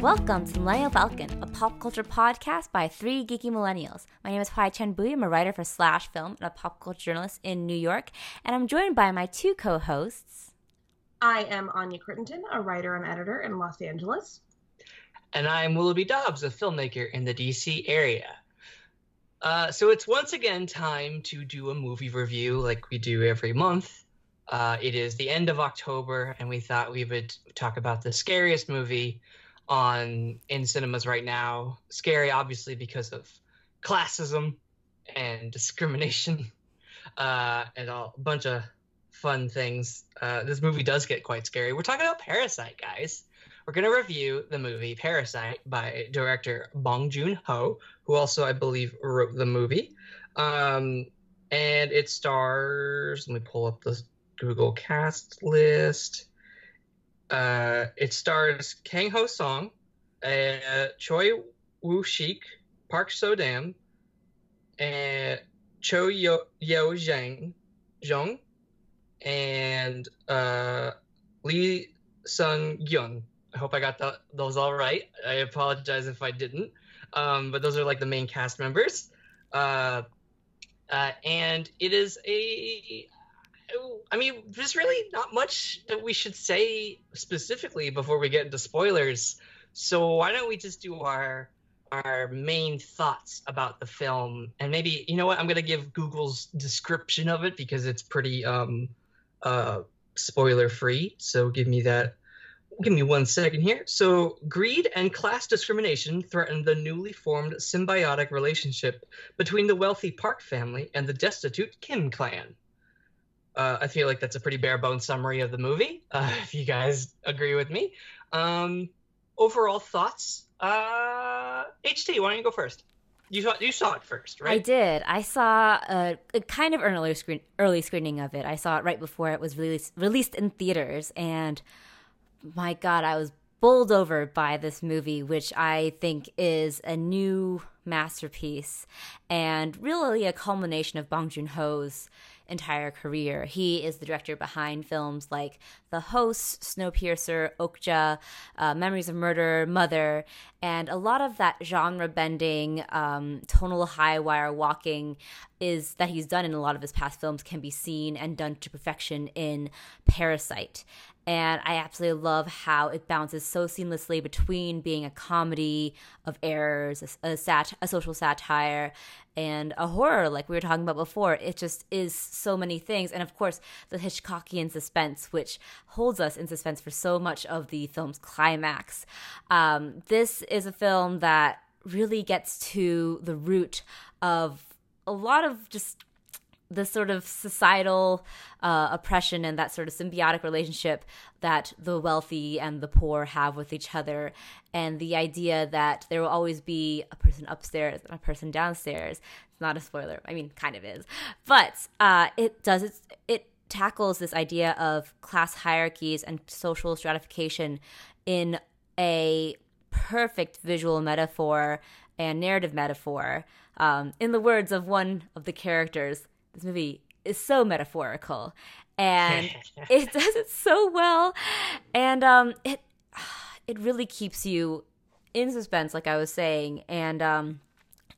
Welcome to Millennial Falcon, a pop culture podcast by three geeky millennials. My name is Hoai-Tran Bui. I'm a writer for Slash Film and a pop culture journalist in New York, and I'm joined by my two co-hosts. I am Anya Crittenden, a writer and editor in Los Angeles. And I'm Willoughby Dobbs, a filmmaker in the DC area. Uh, so it's once again time to do a movie review like we do every month. Uh, it is the end of October, and we thought we would talk about the scariest movie on in cinemas right now. Scary, obviously, because of classism and discrimination uh, and all, a bunch of fun things. Uh, this movie does get quite scary. We're talking about Parasite, guys. We're to review the movie Parasite by director Bong Joon Ho, who also, I believe, wrote the movie. Um, and it stars, let me pull up the Google cast list. Uh, it stars Kang Ho Song, uh, Choi Woo Shik, Park So Dam, and Cho Yo, Yo Zhang, Zhong, and uh, Lee Sung Gyun. I hope I got the, those all right. I apologize if I didn't. Um, but those are like the main cast members. Uh, uh, and it is a I mean, there's really not much that we should say specifically before we get into spoilers. So why don't we just do our our main thoughts about the film and maybe you know what I'm gonna give Google's description of it because it's pretty um uh spoiler free. So give me that give me one second here. So, greed and class discrimination threaten the newly formed symbiotic relationship between the wealthy Park family and the destitute Kim clan. Uh, I feel like that's a pretty bare bones summary of the movie, uh, if you guys agree with me. Um, overall thoughts? Uh, HT, why don't you go first? You saw you saw it first, right? I did. I saw a, a kind of early screen early screening of it. I saw it right before it was released released in theaters, and my God, I was bowled over by this movie, which I think is a new masterpiece and really a culmination of Bong Joon Ho's entire career. He is the director behind films like The Host, Snowpiercer, Okja, uh, Memories of Murder, Mother, and a lot of that genre bending, um, tonal high wire walking is that he's done in a lot of his past films can be seen and done to perfection in Parasite. And I absolutely love how it bounces so seamlessly between being a comedy of errors, a, a, sat- a social satire, and a horror, like we were talking about before. It just is so many things. And of course, the Hitchcockian suspense, which holds us in suspense for so much of the film's climax. Um, this is a film that really gets to the root of a lot of just the sort of societal uh, oppression and that sort of symbiotic relationship that the wealthy and the poor have with each other, and the idea that there will always be a person upstairs and a person downstairs. It's not a spoiler. I mean, kind of is, but uh, it does it. It tackles this idea of class hierarchies and social stratification in a perfect visual metaphor and narrative metaphor. Um, in the words of one of the characters, this movie is so metaphorical and it does it so well. And um it it really keeps you in suspense like i was saying and um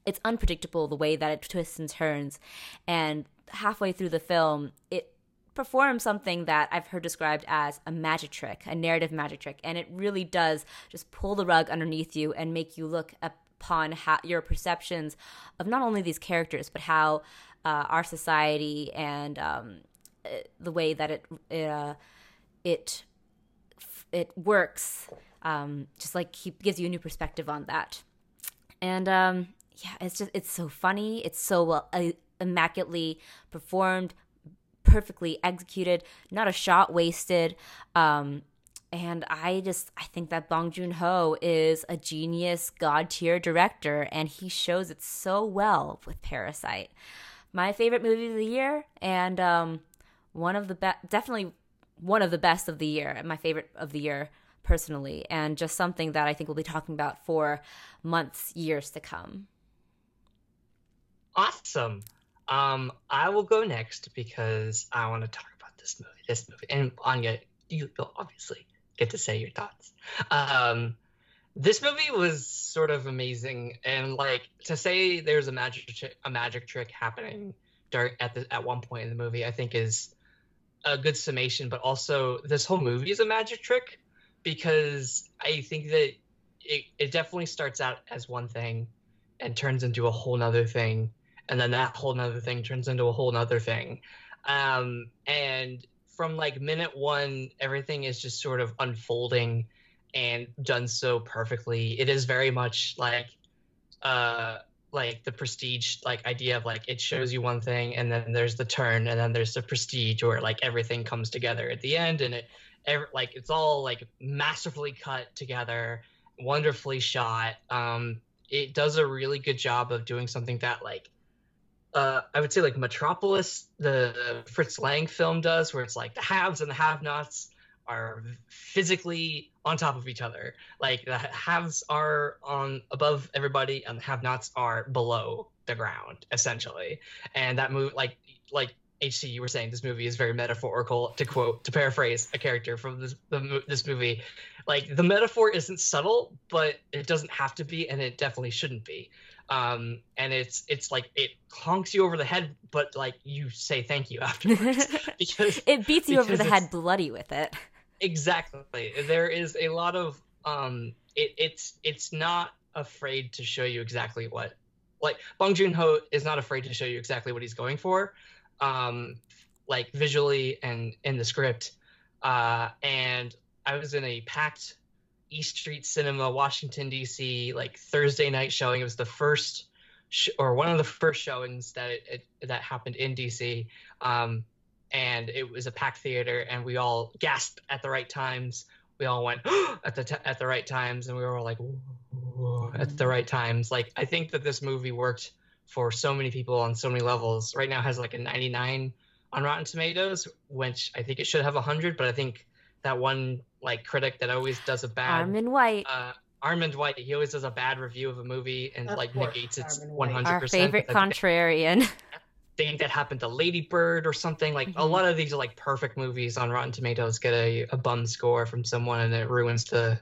it's unpredictable the way that it twists and turns. And halfway through the film it performs something that I've heard described as a magic trick, a narrative magic trick, and it really does just pull the rug underneath you and make you look upon how, your perceptions of not only these characters but how uh, our society and um, uh, the way that it uh, it it works. Um, just like he gives you a new perspective on that, and um, yeah, it's just it's so funny. It's so well uh, immaculately performed, perfectly executed. Not a shot wasted. Um, and I just I think that Bong Joon Ho is a genius, god tier director, and he shows it so well with Parasite my favorite movie of the year and um, one of the best, definitely one of the best of the year, and my favorite of the year personally, and just something that I think we'll be talking about for months, years to come. Awesome. Um, I will go next because I want to talk about this movie. This movie, and Anya, you will obviously get to say your thoughts. Um, this movie was sort of amazing, and like to say there's a magic tri- a magic trick happening during at the at one point in the movie, I think is a good summation. But also, this whole movie is a magic trick because I think that it it definitely starts out as one thing and turns into a whole nother thing, and then that whole nother thing turns into a whole nother thing, um, and from like minute one, everything is just sort of unfolding and done so perfectly. It is very much like uh like the prestige like idea of like it shows you one thing and then there's the turn and then there's the prestige where like everything comes together at the end and it ever like it's all like masterfully cut together wonderfully shot um it does a really good job of doing something that like uh, I would say like Metropolis, the Fritz Lang film does, where it's like the haves and the have-nots are physically on top of each other. Like the haves are on above everybody, and the have-nots are below the ground, essentially. And that move, like like HT, you were saying, this movie is very metaphorical. To quote, to paraphrase a character from this the, this movie, like the metaphor isn't subtle, but it doesn't have to be, and it definitely shouldn't be um, and it's it's like it honks you over the head, but like you say thank you afterwards because it beats you over the head bloody with it. Exactly. There is a lot of um, it, it's it's not afraid to show you exactly what like Bong Joon Ho is not afraid to show you exactly what he's going for, um, like visually and in the script. Uh, and I was in a packed East Street Cinema, Washington D.C. like Thursday night showing. It was the first sh- or one of the first showings that it, it, that happened in D.C. Um, and it was a packed theater, and we all gasped at the right times. We all went at the t- at the right times, and we were all like at the right times. Like I think that this movie worked for so many people on so many levels. Right now has like a 99 on Rotten Tomatoes, which I think it should have 100, but I think that one like critic that always does a bad Armond White. Uh, Armond White. He always does a bad review of a movie and of like course, negates its one hundred percent. Our favorite contrarian. Think that happened to Lady Bird or something. Like mm-hmm. a lot of these are like perfect movies on Rotten Tomatoes get a, a bum score from someone and it ruins the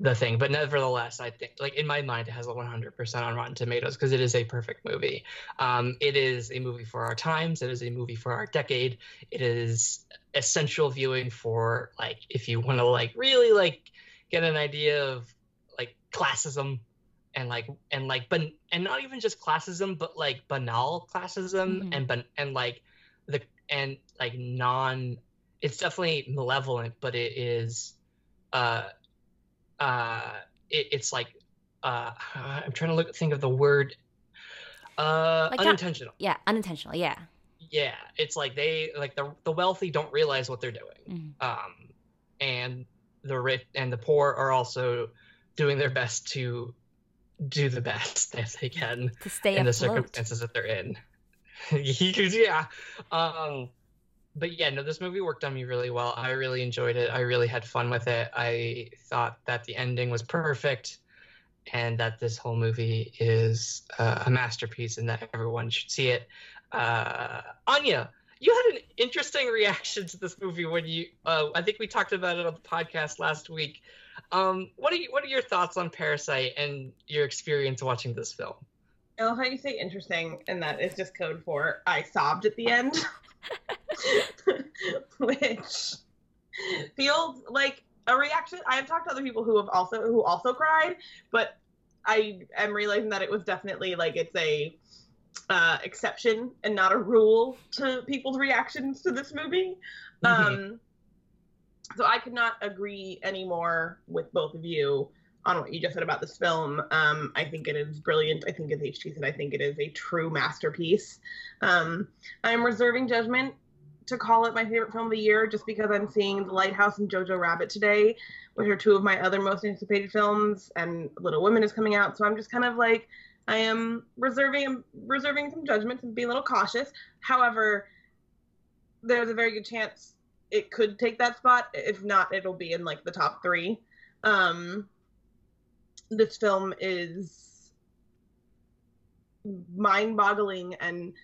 the thing. But nevertheless, I think like in my mind it has a 100% on Rotten Tomatoes because it is a perfect movie. Um, it is a movie for our times. It is a movie for our decade. It is essential viewing for like if you want to like really like get an idea of like classism and like and like but and not even just classism but like banal classism mm-hmm. and but and like the and like non it's definitely malevolent but it is uh uh it, it's like uh i'm trying to look think of the word uh like unintentional not, yeah unintentional yeah yeah it's like they like the the wealthy don't realize what they're doing mm-hmm. um and the rich and the poor are also doing their best to do the best as they can to stay in the circumstances that they're in. Yeah. Um but yeah no this movie worked on me really well. I really enjoyed it. I really had fun with it. I thought that the ending was perfect and that this whole movie is uh, a masterpiece and that everyone should see it. Uh, Anya, you had an interesting reaction to this movie when you. Uh, I think we talked about it on the podcast last week. Um, what are you, What are your thoughts on Parasite and your experience watching this film? I love how you say interesting, and that is just code for I sobbed at the end, which feels like a reaction. I have talked to other people who have also who also cried, but I am realizing that it was definitely like it's a uh, exception and not a rule to people's reactions to this movie. Mm-hmm. Um, so I could not agree anymore with both of you on what you just said about this film. Um, I think it is brilliant. I think, as HT said, I think it is a true masterpiece. Um, I'm reserving judgment to call it my favorite film of the year just because I'm seeing The Lighthouse and Jojo Rabbit today, which are two of my other most anticipated films, and Little Women is coming out. So I'm just kind of like, I am reserving reserving some judgments and being a little cautious. However, there's a very good chance it could take that spot. If not, it'll be in like the top three. Um, this film is mind-boggling and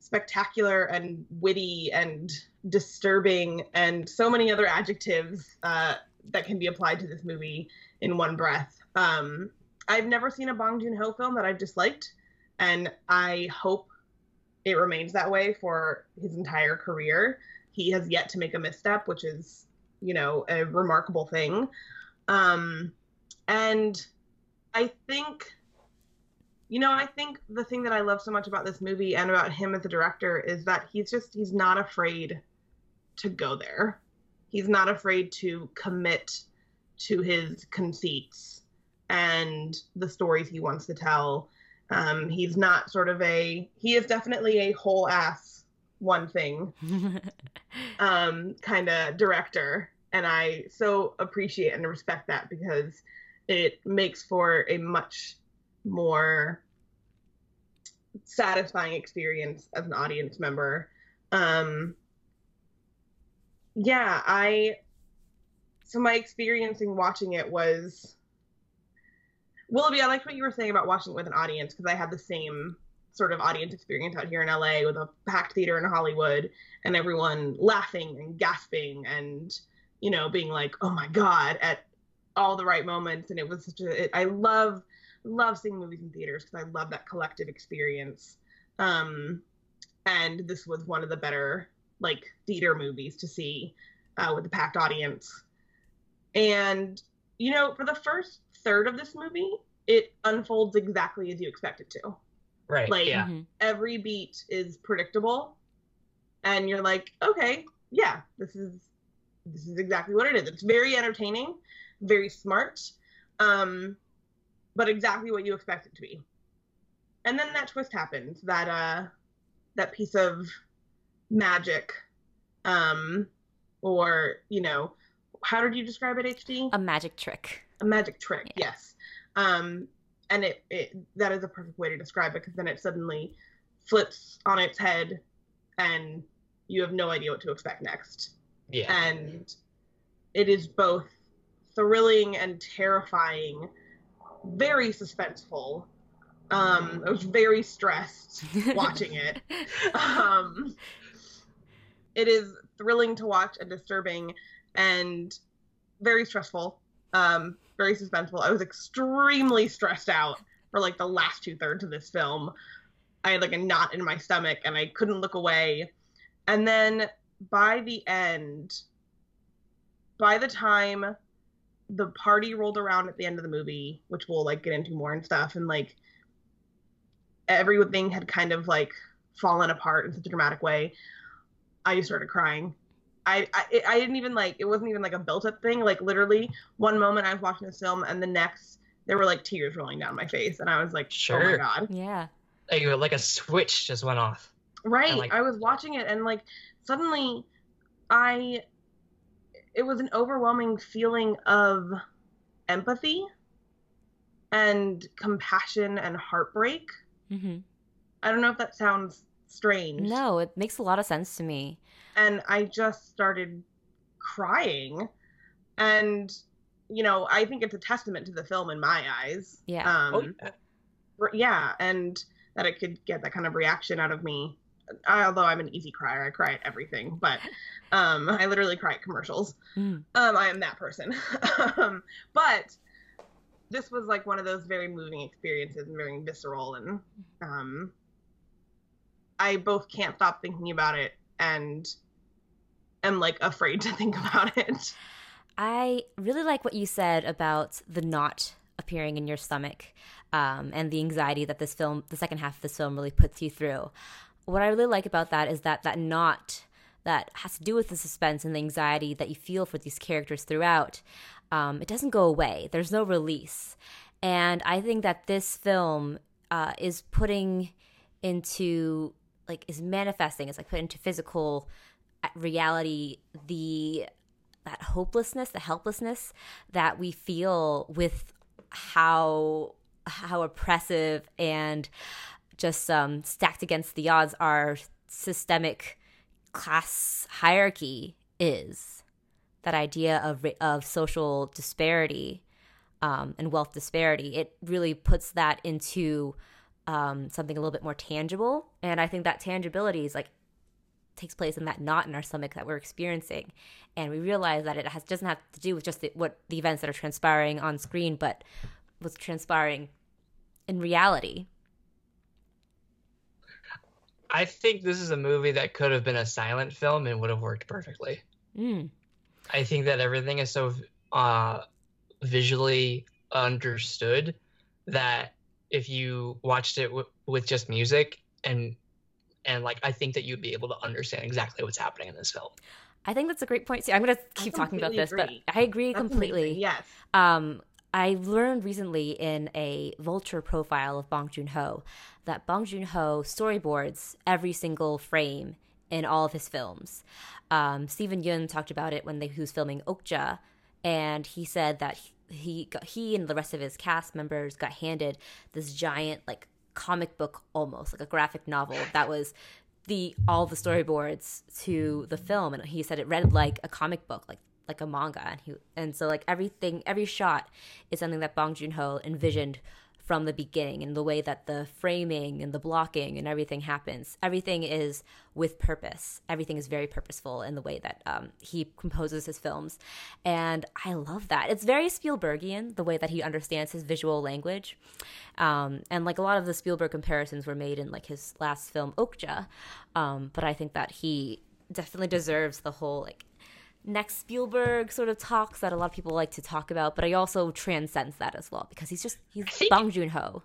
spectacular and witty and disturbing and so many other adjectives uh, that can be applied to this movie in one breath. Um, I've never seen a Bong Joon Ho film that I've disliked, and I hope it remains that way for his entire career. He has yet to make a misstep, which is, you know, a remarkable thing. Um, and I think, you know, I think the thing that I love so much about this movie and about him as a director is that he's just, he's not afraid to go there. He's not afraid to commit to his conceits and the stories he wants to tell. Um, he's not sort of a, he is definitely a whole ass one thing um, kind of director. And I so appreciate and respect that because it makes for a much more satisfying experience as an audience member. Um, yeah, I so my experience in watching it was Willoughby, I liked what you were saying about watching it with an audience because I had the same sort of audience experience out here in LA with a packed theater in Hollywood and everyone laughing and gasping and you know being like, "Oh my god!" at all the right moments and it was such a it, I love love seeing movies in theaters because I love that collective experience. Um and this was one of the better like theater movies to see uh, with a packed audience. And you know, for the first third of this movie, it unfolds exactly as you expect it to. Right. Like yeah. Mm-hmm. every beat is predictable, and you're like, okay, yeah, this is this is exactly what it is. It's very entertaining, very smart, um, but exactly what you expect it to be. And then that twist happens. That uh, that piece of magic, um, or you know, how did you describe it, HT? a magic trick. a magic trick Yeah. yes um and it, it that is a perfect way to describe it because then it suddenly flips on its head and you have no idea what to expect next. Yeah. and it is both thrilling and terrifying very suspenseful um i was very stressed watching it. Um, it is thrilling to watch and disturbing and very stressful. Um, very suspenseful. I was extremely stressed out for like the last two thirds of this film. I had like a knot in my stomach and i couldn't look away. And then by the end by the time the party rolled around at the end of the movie which we'll like get into more and stuff and like everything had kind of like fallen apart in such a dramatic way i just started crying I, I I didn't even like it wasn't even like a built up thing. Like literally one moment I was watching this film and the next there were like tears rolling down my face and I was like, Oh Sure. my god. yeah. Like, like a switch just went off. Right. like- I was watching it and like suddenly I it was an overwhelming feeling of empathy and compassion and heartbreak. hmm I don't know if that sounds strange. No, it makes a lot of sense to me. And I just started crying. And you know, I think it's a testament to the film in my eyes. Yeah. Um, oh, yeah. yeah, and that it could get that kind of reaction out of me. I, although I'm an easy crier, I cry at everything, but um, I literally cry at commercials. Mm. Um, I am that person. um, but this was like one of those very moving experiences and very visceral, and um, I both can't stop thinking about it and am like afraid to think about it. I really like what you said about the knot appearing in your stomach um, and the anxiety that this film, the second half of this film, really puts you through. What I really like about that is that that knot that has to do with the suspense and the anxiety that you feel for these characters throughout, um, it doesn't go away. There's no release. And I think that this film uh, is putting into, like, is manifesting, it's like put into physical reality the that hopelessness, the helplessness that we feel with how how oppressive and just um, stacked against the odds our systemic class hierarchy is. That idea of of social disparity um, and wealth disparity, it really puts that into um, something a little bit more tangible. And I think that tangibility is like takes place in that knot in our stomach that we're experiencing and we realize that it has doesn't have to do with just the, what the events that are transpiring on screen but what's transpiring in reality I think this is a movie that could have been a silent film and would have worked perfectly. mm. I think that everything is so uh, visually understood that if you watched it w- with just music and and like I think that you'd be able to understand exactly what's happening in this film. i think that's a great point too i'm going to keep talking about this agree. but i agree That's completely amazing, Yes. Um, I learned recently in a Vulture profile of Bong Joon Ho that Bong Joon Ho storyboards every single frame in all of his films. Um, Steven Yeun talked about it when they, he was filming Okja, and he said that he got, he and the rest of his cast members got handed this giant like comic book almost like a graphic novel that was the all the storyboards to the film. And he said it read like a comic book like like a manga. And he and so like everything every shot is something that Bong Joon-ho envisioned from the beginning and the way that the framing and the blocking and everything happens. Everything is with purpose. Everything is very purposeful in the way that um, he composes his films. And i love that. It's very spielbergian the way that he understands his visual language. Um, and like a lot of the spielberg comparisons were made in like his last film okja. Um, but i think that he definitely deserves the whole like next Spielberg sort of talks that a lot of people like to talk about, but I also transcends that as well because he's just he's think- Bong Joon Ho.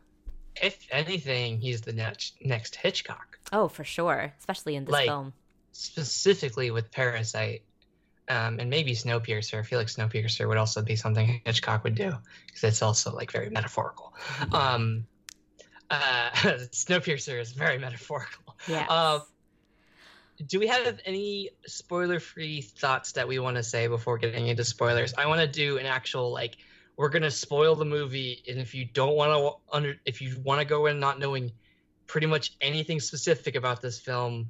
If anything, he's the next next Hitchcock, Oh, for sure, especially in this Like- film. specifically with Parasite. Um, and maybe Snowpiercer. I feel like Snowpiercer would also be something Hitchcock would do because it's also like very metaphorical. Um, uh, Snowpiercer is very metaphorical. Yeah. Uh, do we have any spoiler-free thoughts that we want to say before getting into spoilers? I want to do an actual like we're gonna spoil the movie, and if you don't want to under if you want to go in not knowing pretty much anything specific about this film,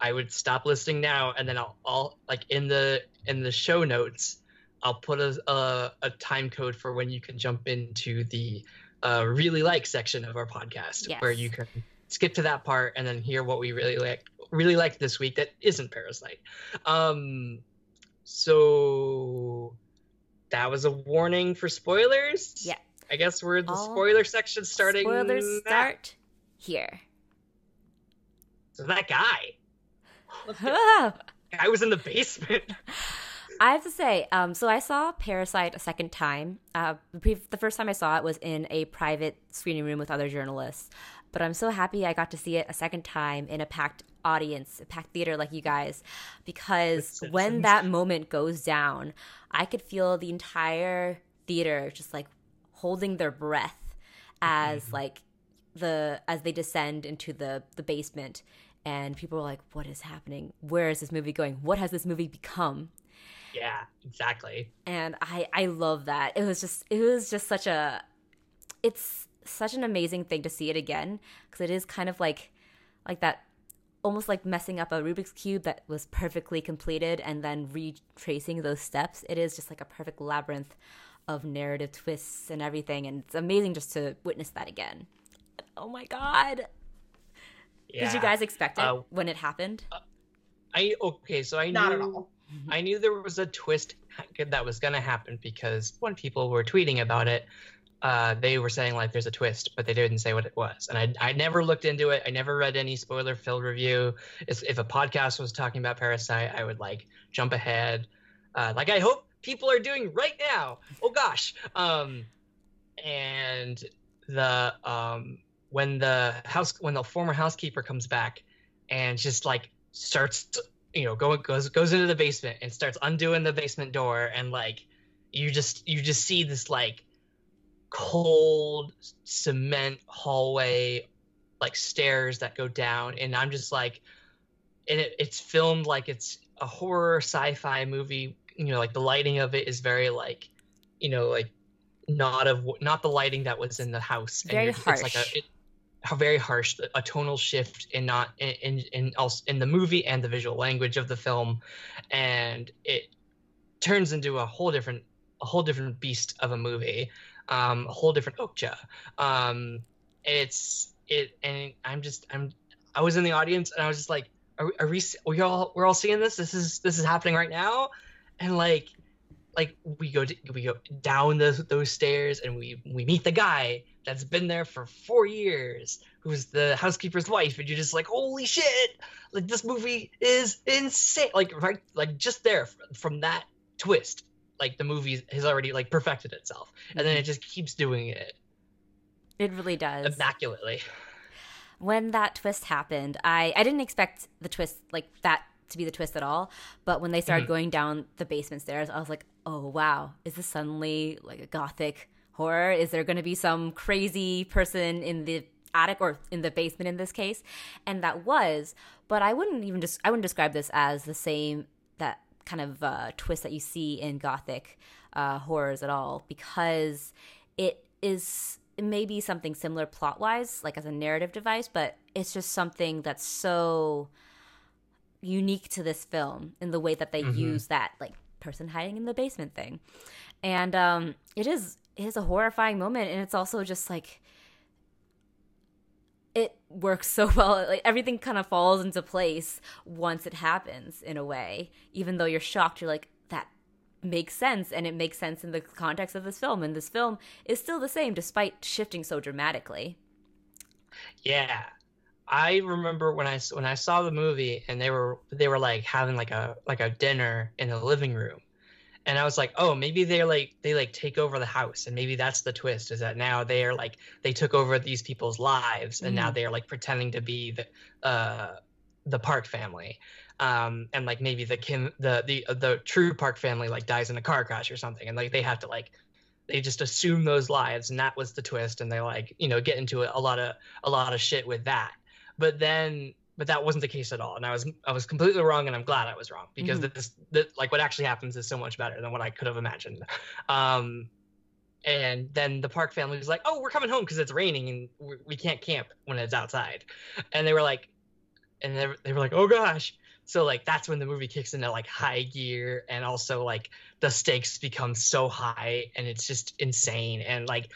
I would stop listening now, and then I'll, I'll like in the in the show notes, I'll put a a, a time code for when you can jump into the uh, really like section of our podcast, where you can skip to that part and then hear what we really like really liked this week that isn't Parasite. Um, so that was a warning for spoilers. Yeah. I guess we're in the All spoiler section starting. Spoilers now. start here. So that guy, Let's do it. I was in the basement. I have to say, um, so I saw Parasite a second time. Uh, the first time I saw it was in a private screening room with other journalists, but I'm so happy I got to see it a second time in a packed audience, a packed theater like you guys, because when that moment goes down, I could feel the entire theater just like holding their breath as Mhm. like the as they descend into the the basement. And people are like what is happening? Where is this movie going? What has this movie become? Yeah, exactly. and i i love that. It was just it was just such a it's such an amazing thing to see it again because it is kind of like like that almost like messing up a rubik's cube that was perfectly completed and then retracing those steps it is just like a perfect labyrinth of narrative twists and everything and it's amazing just to witness that again oh my god Yeah. did you guys expect it Uh, when it happened I okay, so I Not knew at all. I knew there was a twist that was gonna happen because when people were tweeting about it, uh, they were saying like there's a twist, but they didn't say what it was. And I I never looked into it. I never read any spoiler filled review. If, if a podcast was talking about Parasite, I would like jump ahead, uh, like I hope people are doing right now. Oh gosh. Um, and the um when the house when the former housekeeper comes back and just like starts you know going goes goes into the basement and starts undoing the basement door and like you just you just see this like cold cement hallway like stairs that go down and i'm just like and it, it's filmed like it's a horror sci-fi movie you know like the lighting of it is very like you know like not of not the lighting that was in the house. Very you're- it's like harsh. a it, how very harsh a tonal shift in not in in in, also in the movie and the visual language of the film. And it turns into a whole different a whole different beast of a movie um a whole different okja. Um it's it and i'm just i'm i was in the audience and i was just like are, are we we all we're all seeing this? This is this is happening right now? And like like we go to, we go down those those stairs and we we meet the guy that's been there for four years who's the housekeeper's wife and you're just like holy shit! Like this movie is insane! Like right like just there from that twist like the movie has already like perfected itself and then it just keeps doing it It really does. immaculately when that twist happened, I I didn't expect the twist like that to be the twist at all. But when they started Mhm. going down the basement stairs, I was like, oh wow, is this suddenly like a gothic horror? Is there going to be some crazy person in the attic or in the basement in this case? And that was, but I wouldn't even just I wouldn't describe this as the same that kind of uh, twist that you see in gothic uh, horrors at all because it is it may be something similar plot wise, like as a narrative device, but it's just something that's so unique to this film in the way that they Mhm. use that like person hiding in the basement thing. And um it is it is a horrifying moment and it's also just like works so well. Like everything kind of falls into place once it happens in a way. Even though you're shocked you're like that makes sense and it makes sense in the context of this film and this film is still the same despite shifting so dramatically. Yeah, I remember when i when I saw the movie and they were they were like having like a like a dinner in the living room, and I was like, oh, maybe they're like they like take over the house, and maybe that's the twist is that now they are like they took over these people's lives, and now Mhm. they are like pretending to be the uh the Park family. Um, and like maybe the Kim the the the true Park family like dies in a car crash or something, and like they have to like they just assume those lives and that was the twist and they like you know get into a, a lot of a lot of shit with that but then but that wasn't the case at all. And i was i was completely wrong and i'm glad i was wrong because Mhm. this like what actually happens is so much better than what i could have imagined. Um and then the park family was like oh we're coming home because it's raining and we, we can't camp when it's outside. And they were like and they, they were like oh gosh. So like that's when the movie kicks into like high gear and also like the stakes become so high and it's just insane. And like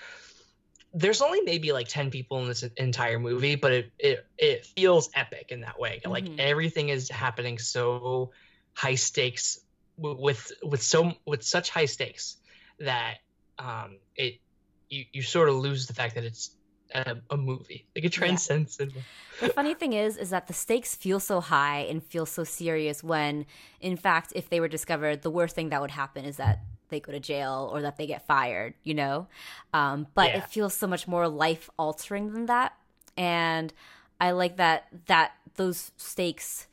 there's only maybe like 10 people in this entire movie but it it, it feels epic in that way like Mhm. everything is happening so high stakes with with so with such high stakes that um it you, you sort of lose the fact that it's a, a movie like it transcends cinema. the funny thing is is that the stakes feel so high and feel so serious when in fact if they were discovered the worst thing that would happen is that they go to jail or that they get fired you know? Um, but Yeah. it feels so much more life altering than that. And i like that that those stakes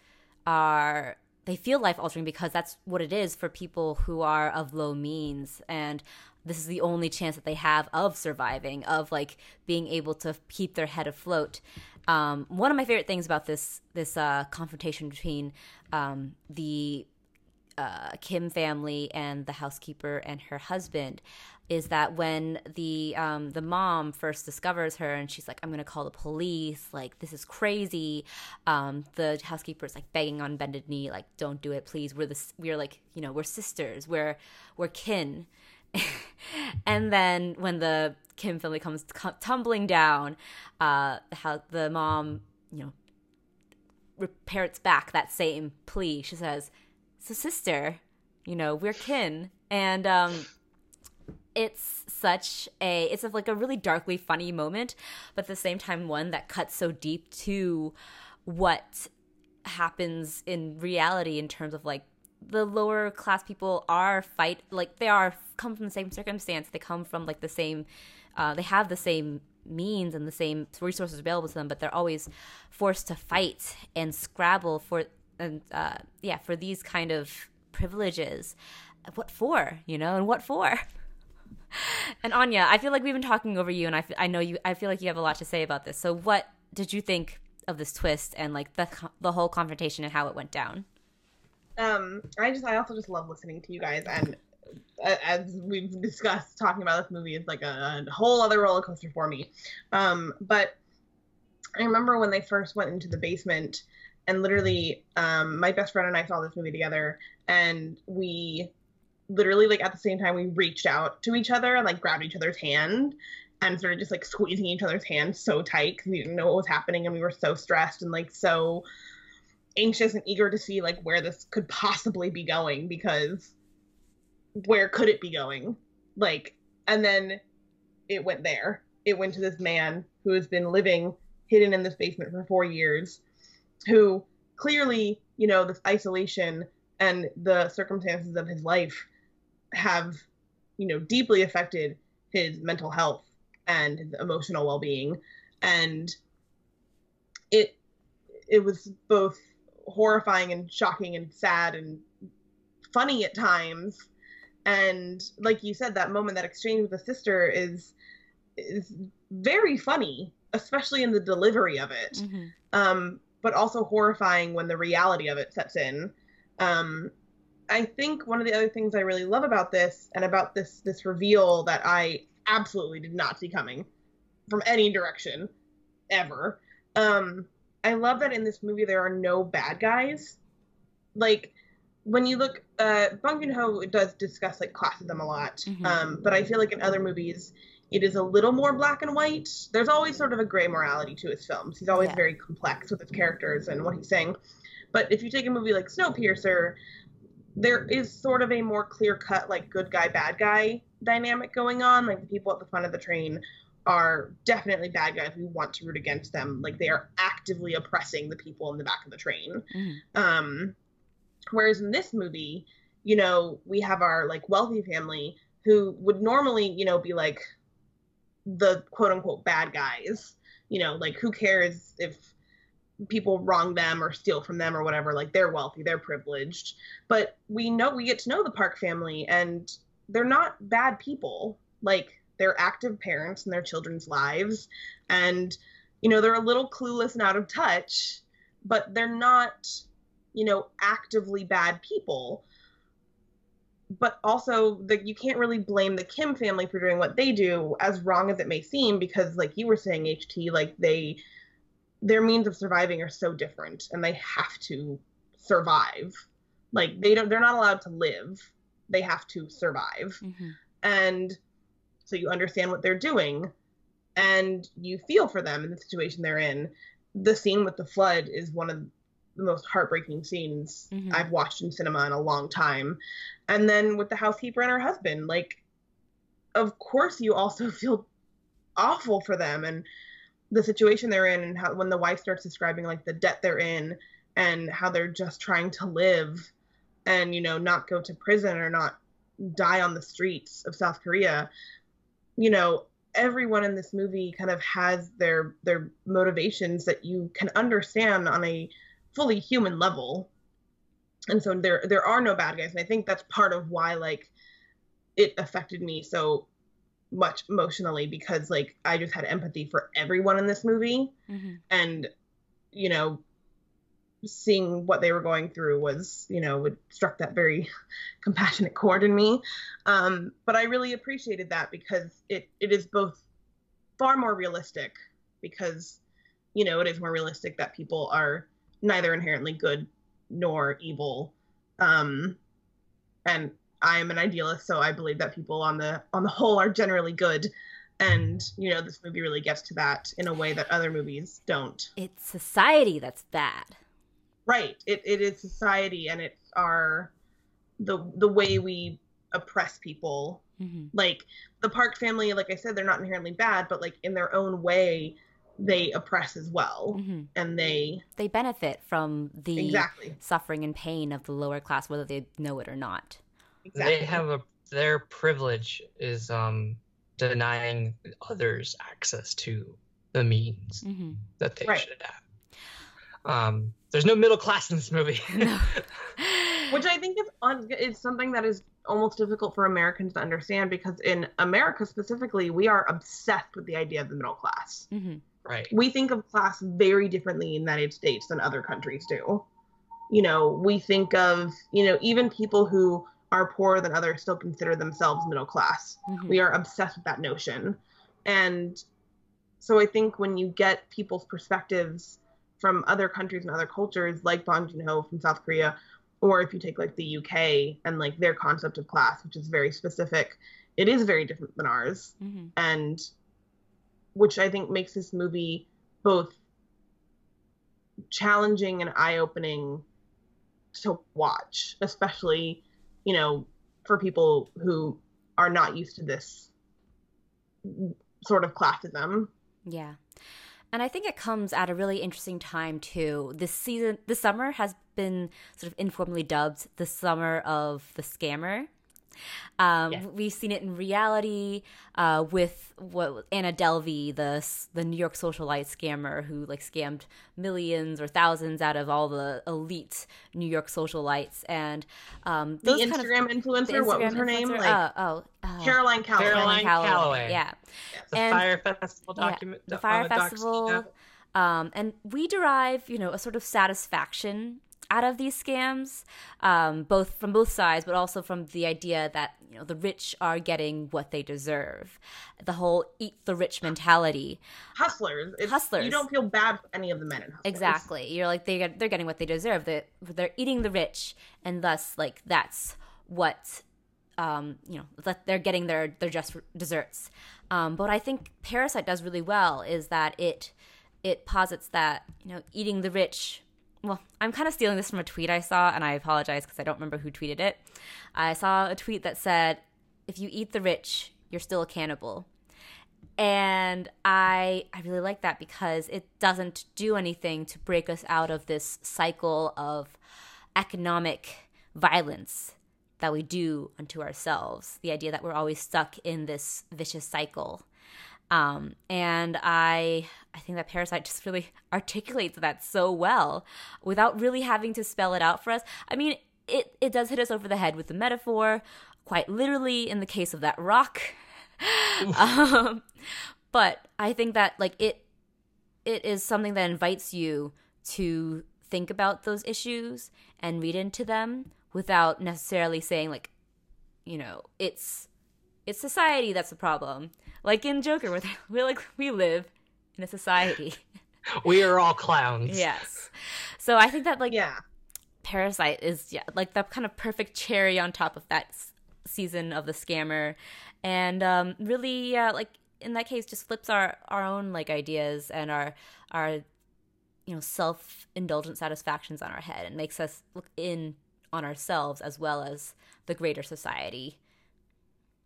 are they feel life altering because that's what it is for people who are of low means. And this is the only chance that they have of surviving of like being able to keep their head afloat. Um, one of my favorite things about this this uh, confrontation between um, the uh, Kim family and the housekeeper and her husband is that when the um, the mom first discovers her and she's like, "I'm gonna call the police," like this is crazy. Um, the housekeeper's like begging on bended knee, like, "Don't do it, please. We're the we're like you know we're sisters. We're we're kin." and then when the Kim family comes t- tumbling down, uh, how the mom, you know, reparrots back that same plea. She says, "So, sister, you know, we're kin," and um, it's such a it's a, like a really darkly funny moment, but at the same time, one that cuts so deep to what happens in reality in terms of like the lower class people are fight like they are come from the same circumstance. They come from like the same uh, they have the same means and the same resources available to them but they're always forced to fight and scrabble for and uh, yeah for these kind of privileges what for you know and what for? And anya i feel like we've been talking over you and I I know you i feel like you have a lot to say about this. So what did you think of this twist and like the the whole confrontation and how it went down? Um i just i also just love listening to you guys and uh, as we've discussed talking about this movie is like a, a whole other roller coaster for me. Um but i remember when they first went into the basement and literally um my best friend and i saw this movie together and we literally like at the same time we reached out to each other and like grabbed each other's hand and started just like squeezing each other's hands so tight because we didn't know what was happening and we were so stressed and like so anxious and eager to see like where this could possibly be going because where could it be going? Like, and then it went there. It went to this man who has been living hidden in this basement for four years, who clearly, you know, this isolation and the circumstances of his life have, you know, deeply affected his mental health and his emotional well-being. And it it was both horrifying and shocking and sad and funny at times. And like you said that moment that exchange with the sister is is very funny especially in the delivery of it. Mm-hmm. um, but also horrifying when the reality of it sets in um, i think one of the other things i really love about this and about this this reveal that i absolutely did not see coming from any direction ever um, i love that in this movie there are no bad guys like when you look uh Bong Joon-ho does discuss like classism a lot Mhm. um but I feel like in other movies it is a little more black and white. There's always sort of a gray morality to his films. He's always Yeah. very complex with his characters and what he's saying. But if you take a movie like Snowpiercer there is sort of a more clear cut like good guy bad guy dynamic going on. Like the people at the front of the train are definitely bad guys. We want to root against them. Like they are actively oppressing the people in the back of the train. Mhm. um, whereas in this movie, you know, we have our like wealthy family who would normally, you know, be like the quote unquote bad guys. You know, like who cares if people wrong them or steal from them or whatever? Like they're wealthy, they're privileged. But we know we get to know the Park family and they're not bad people. Like they're active parents in their children's lives and you know, they're a little clueless and out of touch, but they're not you know, actively bad people. But also, the, you can't really blame the Kim family for doing what they do, as wrong as it may seem, because, like you were saying, HT, like they, their means of surviving are so different, and they have to survive. Like they don't, they're not allowed to live; they have to survive Mhm. and so you understand what they're doing and you feel for them in the situation they're in the scene with the flood is one of the most heartbreaking scenes Mhm. i've watched in cinema in a long time and then with the housekeeper and her husband like of course you also feel awful for them and the situation they're in and how when the wife starts describing like the debt they're in and how they're just trying to live and you know not go to prison or not die on the streets of South Korea, you know, everyone in this movie kind of has their their motivations that you can understand on a fully human level. And so there there are no bad guys, and I think that's part of why like it affected me so much emotionally because like I just had empathy for everyone in this movie Mhm. and you know seeing what they were going through was you know it struck that very compassionate chord in me um, but i really appreciated that because it it is both far more realistic because you know it is more realistic that people are neither inherently good nor evil. Um, and i am an idealist so i believe that people on the on the whole are generally good. And you know this movie really gets to that in a way that other movies don't. It's society that's bad. right. It, it is society and it's our the the way we oppress people. Mhm. like the park family like i said they're not inherently bad but like in their own way they oppress as well Mhm. and they They benefit from the exactly suffering and pain of the lower class, whether they know it or not. exactly They have a their privilege is um denying others access to the means hmm that they Right. should have. Um, there's no middle class in this movie. No. which i think is un- is something that is almost difficult for americans to understand because in america specifically we are obsessed with the idea of the middle class hmm right. we think of class very differently in the United States than other countries do. You know, we think of, you know, even people who are poorer than others still consider themselves middle class. hmm We are obsessed with that notion. And so I think when you get people's perspectives from other countries and other cultures, like Bong Joon-ho from South Korea, or if you take like the UK and like their concept of class, which is very specific, it is very different than ours hmm and which I think makes this movie both challenging and eye-opening to watch, especially, you know, for people who are not used to this sort of classism. Yeah. And I think it comes at a really interesting time too. This season, this summer has been sort of informally dubbed the summer of the scammer. Um, yeah. We've seen it in reality uh, with what Anna Delvey, the the New York socialite scammer who like scammed millions or thousands out of all the elite New York socialites, and um, the Instagram of, influencer. The Instagram what was her influencer? name? Like, uh, oh, uh, Caroline Calloway. Caroline Calloway. Yeah. The and, Fyre Festival document. Yeah, the Fyre Festival. Um, and we derive, you know, a sort of satisfaction out of these scams, um, both from both sides, but also from the idea that you know the rich are getting what they deserve. The whole "eat the rich" mentality. Hustlers. It's, hustlers. You don't feel bad for any of the men in hustlers. Exactly. You're like they get, they're getting what they deserve. They they're eating the rich, and thus like that's what um, you know that they're getting their their just desserts. Um, but I think Parasite does really well is that it it posits that you know eating the rich well, I'm kind of stealing this from a tweet I saw, and I apologize because I don't remember who tweeted it. I saw a tweet that said, "If you eat the rich, you're still a cannibal," and I I really like that because it doesn't do anything to break us out of this cycle of economic violence that we do unto ourselves. The idea that we're always stuck in this vicious cycle um, and I I think that Parasite just really articulates that so well without really having to spell it out for us. I mean, it, it does hit us over the head with the metaphor, quite literally in the case of that rock. um, but I think that like it it is something that invites you to think about those issues and read into them without necessarily saying like you know it's it's society that's the problem like in Joker, where we like we live in a society. we are all clowns. yes. So I think that like yeah, Parasite is yeah like the kind of perfect cherry on top of that s- season of the scammer, and um, really uh, like in that case just flips our our own like ideas and our our you know self indulgent satisfactions on our head and makes us look in on ourselves as well as the greater society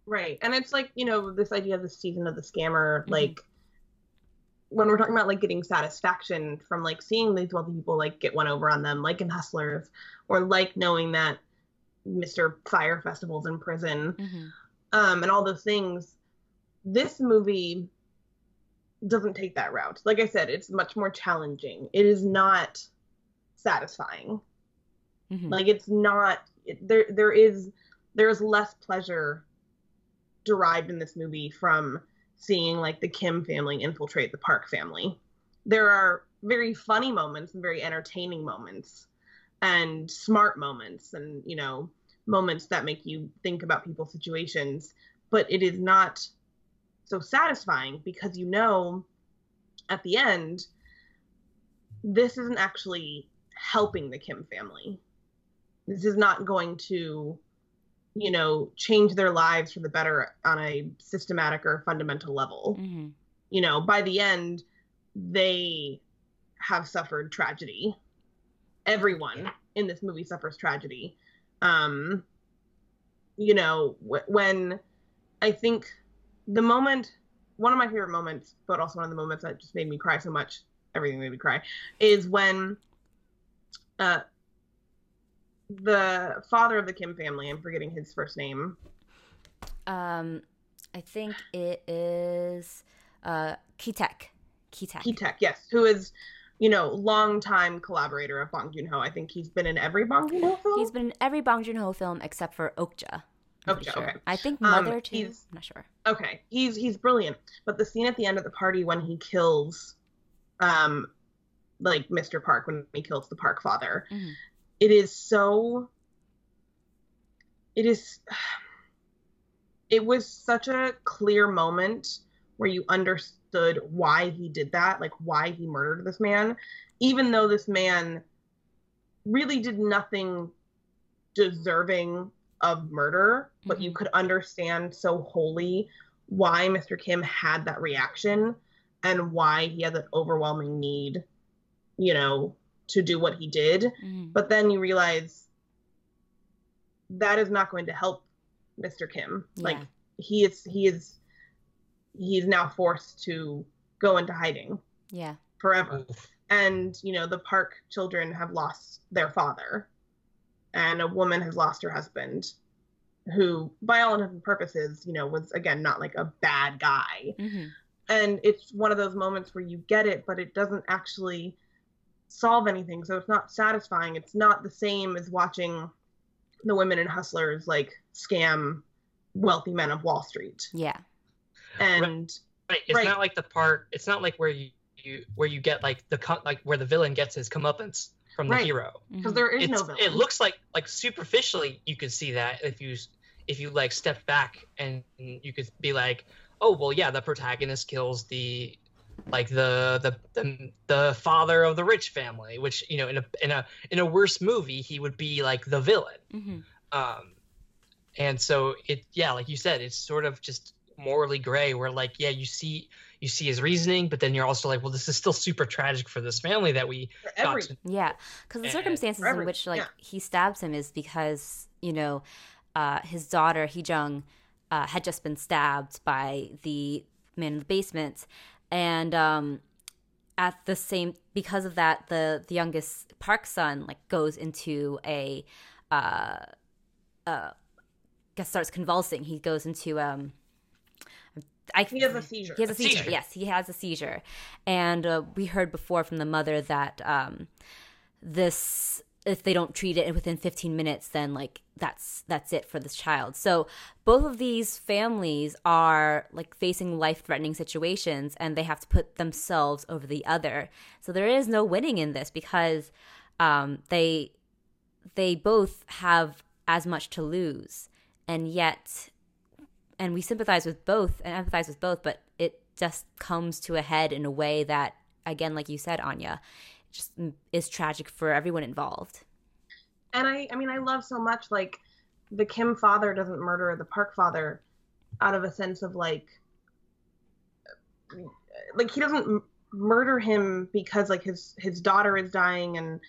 Right. And it's like, you know, this idea of the season of the scammer, mm-hmm. like when we're talking about like getting satisfaction from like seeing these wealthy people like get one over on them, like in Hustlers, or like knowing that Mr. Fyre Festival's in prison, mm-hmm. um, and all those things. This movie doesn't take that route. Like I said, it's much more challenging. It is not satisfying. Mm-hmm. Like it's not it, there. There is there is less pleasure derived in this movie from seeing like the Kim family infiltrate the Park family. There are very funny moments and very entertaining moments and smart moments and, you know, moments that make you think about people's situations, but it is not so satisfying because you know at the end this isn't actually helping the Kim family. This is not going to you know, change their lives for the better on a systematic or fundamental level. Mm-hmm. You know, by the end, they have suffered tragedy. Everyone in this movie suffers tragedy. Um, you know, when I think the moment, one of my favorite moments, but also one of the moments that just made me cry so much, everything made me cry, is when uh, the father of the Kim family. I'm forgetting his first name. Um, I think it is uh Ki-taek. Ki-taek. Ki-taek, yes, who is you know, longtime collaborator of Bong Joon Ho. I think he's been in every Bong Joon Ho film. He's been in every Bong Joon Ho film except for Okja. Okja, sure. okay. I think um, Mother um, too. I'm not sure. Okay, he's he's brilliant. But the scene at the end of the party when he kills, um, like Mr. Park when he kills the Park father, mm-hmm it is so it is it was such a clear moment where you understood why he did that like why he murdered this man even though this man really did nothing deserving of murder mm-hmm. but you mm-hmm. could understand so wholly why mr kim had that reaction and why he had that overwhelming need you know to do what he did. Mhm. But then you realize that is not going to help Mr. Kim. Like he is he is he is now forced to go into hiding Yeah. forever. And, you know, the park children have lost their father. And a woman has lost her husband, who, by all intents and purposes, you know, was again not like a bad guy. hmm And it's one of those moments where you get it, but it doesn't actually solve anything. So it's not satisfying. It's not the same as watching the women and hustlers like scam wealthy men of Wall Street. Yeah. And Right. It's Right. not like the part. It's not like where you, you where you get like the co- like where the villain gets his comeuppance from the Right. hero. because there is It's, no villain. it looks like like superficially you could see that if you if you like step back and you could be like, oh well, yeah, the protagonist kills the like the the the, the father of the rich family, which you know in a in a in a worse movie he would be like the villain. Mhm. um and so it yeah like you said it's sort of just morally gray where like yeah you see you see his reasoning but then you're also like well this is still super tragic for this family that we for got every to Yeah, because the circumstances For in which like yeah. he stabs him is because you know uh, his daughter Hee Jung uh, had just been stabbed by the man in the basement, and um, at the same because of that, the the youngest Park son like goes into a uh, uh, guess starts convulsing. He goes into um. I, he has a seizure. he has a A seizure. seizure. Yes, he has a seizure. And uh, we heard before from the mother that um, this, if they don't treat it within 15 minutes, then like that's that's it for this child. So both of these families are like facing life-threatening situations, and they have to put themselves over the other. So there is no winning in this because um, they they both have as much to lose, and yet and we sympathize with both and empathize with both, but it just comes to a head in a way that, again, like you said, Anya, just is tragic for everyone involved. and I, I mean, I love so much like the Kim father doesn't murder the Park father out of a sense of like, like he doesn't murder him because like his his daughter is dying and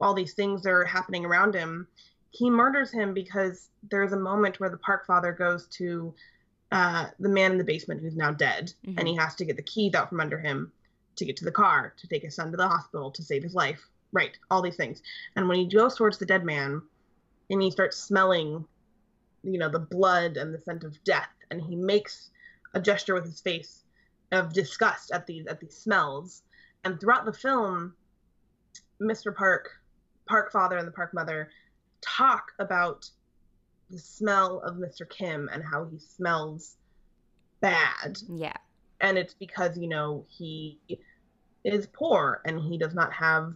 all these things are happening around him. He murders him because there's a moment where the Park father goes to uh, the man in the basement who's now dead, Mhm. and he has to get the keys out from under him to get to the car to take his son to the hospital to save his life. Right, all these things. And when he goes towards the dead man and he starts smelling, you know, the blood and the scent of death, and he makes a gesture with his face of disgust at these at these smells. And throughout the film, Mr. Park, Park father and the Park mother talk about the smell of Mr. Kim and how he smells bad Yeah. And it's because you know he is poor and he does not have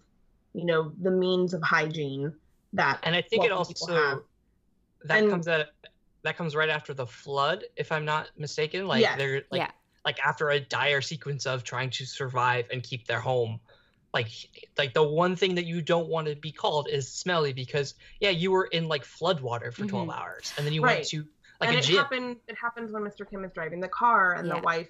you know the means of hygiene that and i think it also that And- comes at that comes right after the flood if i'm not mistaken like Yes. they're like Yeah. like after a dire sequence of trying to survive and keep their home like like the one thing that you don't want to be called is smelly because yeah you were in like flood water for 12 hours and then you Mm-hmm. Right. went to like and a it gym happens it happens when mr kim is driving the car and Yeah. the wife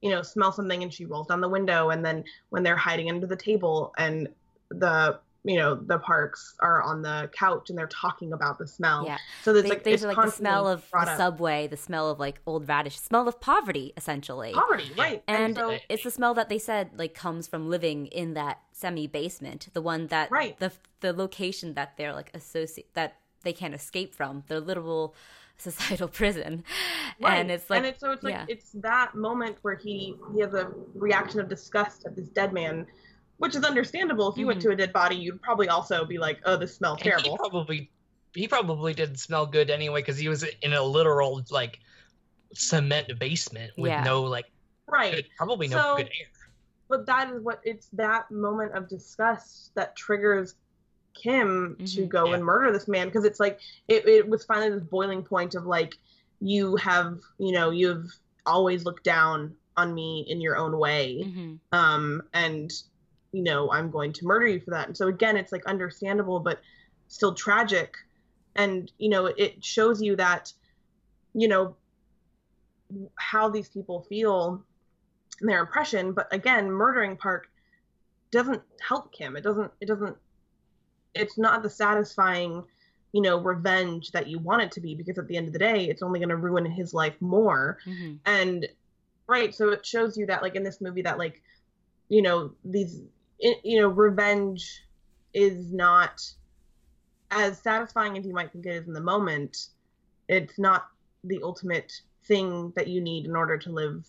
you know smell something and she rolls down the window and then when they're hiding under the table and the you know the parks are on the couch and they're talking about the smell Yeah. so there's They, like there's it's like the smell of the subway, the smell of like old radish, smell of poverty, essentially. poverty right And so it's the smell that they said like comes from living in that semi basement, the one that Right. the the location that they're like associate that they can't escape from, their literal societal prison. And it's like and it's so it's like yeah. it's that moment where he he has a reaction of disgust at this dead man which is understandable if you went Mhm. to a dead body you'd probably also be like oh this smells And he terrible probably he probably didn't smell good anyway because he was in a literal like cement basement with Yeah. no like right good, probably no So- good air. but that is what it's that moment of disgust that triggers Kim to Mhm. go Yeah. and murder this man because it's like it, it was finally this boiling point of like you have you know you've always looked down on me in your own way Mhm. um and you know i'm going to murder you for that and so again it's like understandable but still tragic and you know it shows you that you know how these people feel and their impression but again murdering park doesn't help Kim. It doesn't it doesn't it's not the satisfying, you know, revenge that you want it to be because at the end of the day, it's only going to ruin his life more. Mhm. And right, so it shows you that like in this movie that like you know, these you know, revenge is not as satisfying as you might think it is in the moment. It's not the ultimate thing that you need in order to live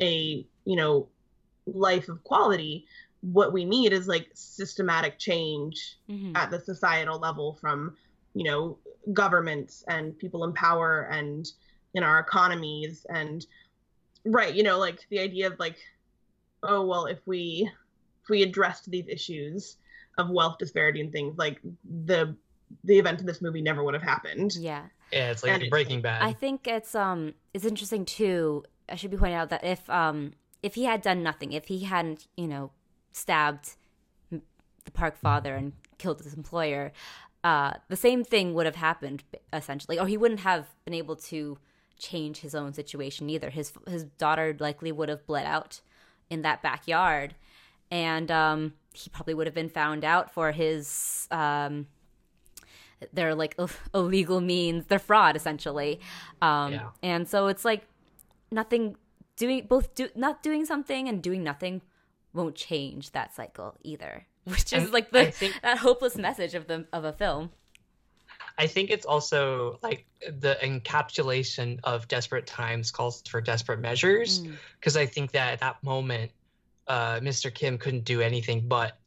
a, you know, life of quality. What we need is like systematic change Mhm. at the societal level from you know governments and people in power and in our economies and right you know like the idea of like oh well if we if we addressed these issues of wealth disparity and things like the the event of this movie never would have happened Yeah. Yeah, it's like And- Breaking Bad. I think it's um it's interesting too. I should be pointing out that if um if he had done nothing, if he hadn't you know stabbed the park father and killed his employer, uh, the same thing would have happened essentially, or he wouldn't have been able to change his own situation either. His his daughter likely would have bled out in that backyard, and um, he probably would have been found out for his um, their like illegal means, their fraud essentially. Um, Yeah. And so it's like nothing doing both do not doing something and doing nothing won't change that cycle either. Which is And like the think- that hopeless message of the of a film. I think it's also like the encapsulation of desperate times calls for desperate measures. Mm. Because I think that at that moment, uh, Mr. Kim couldn't do anything but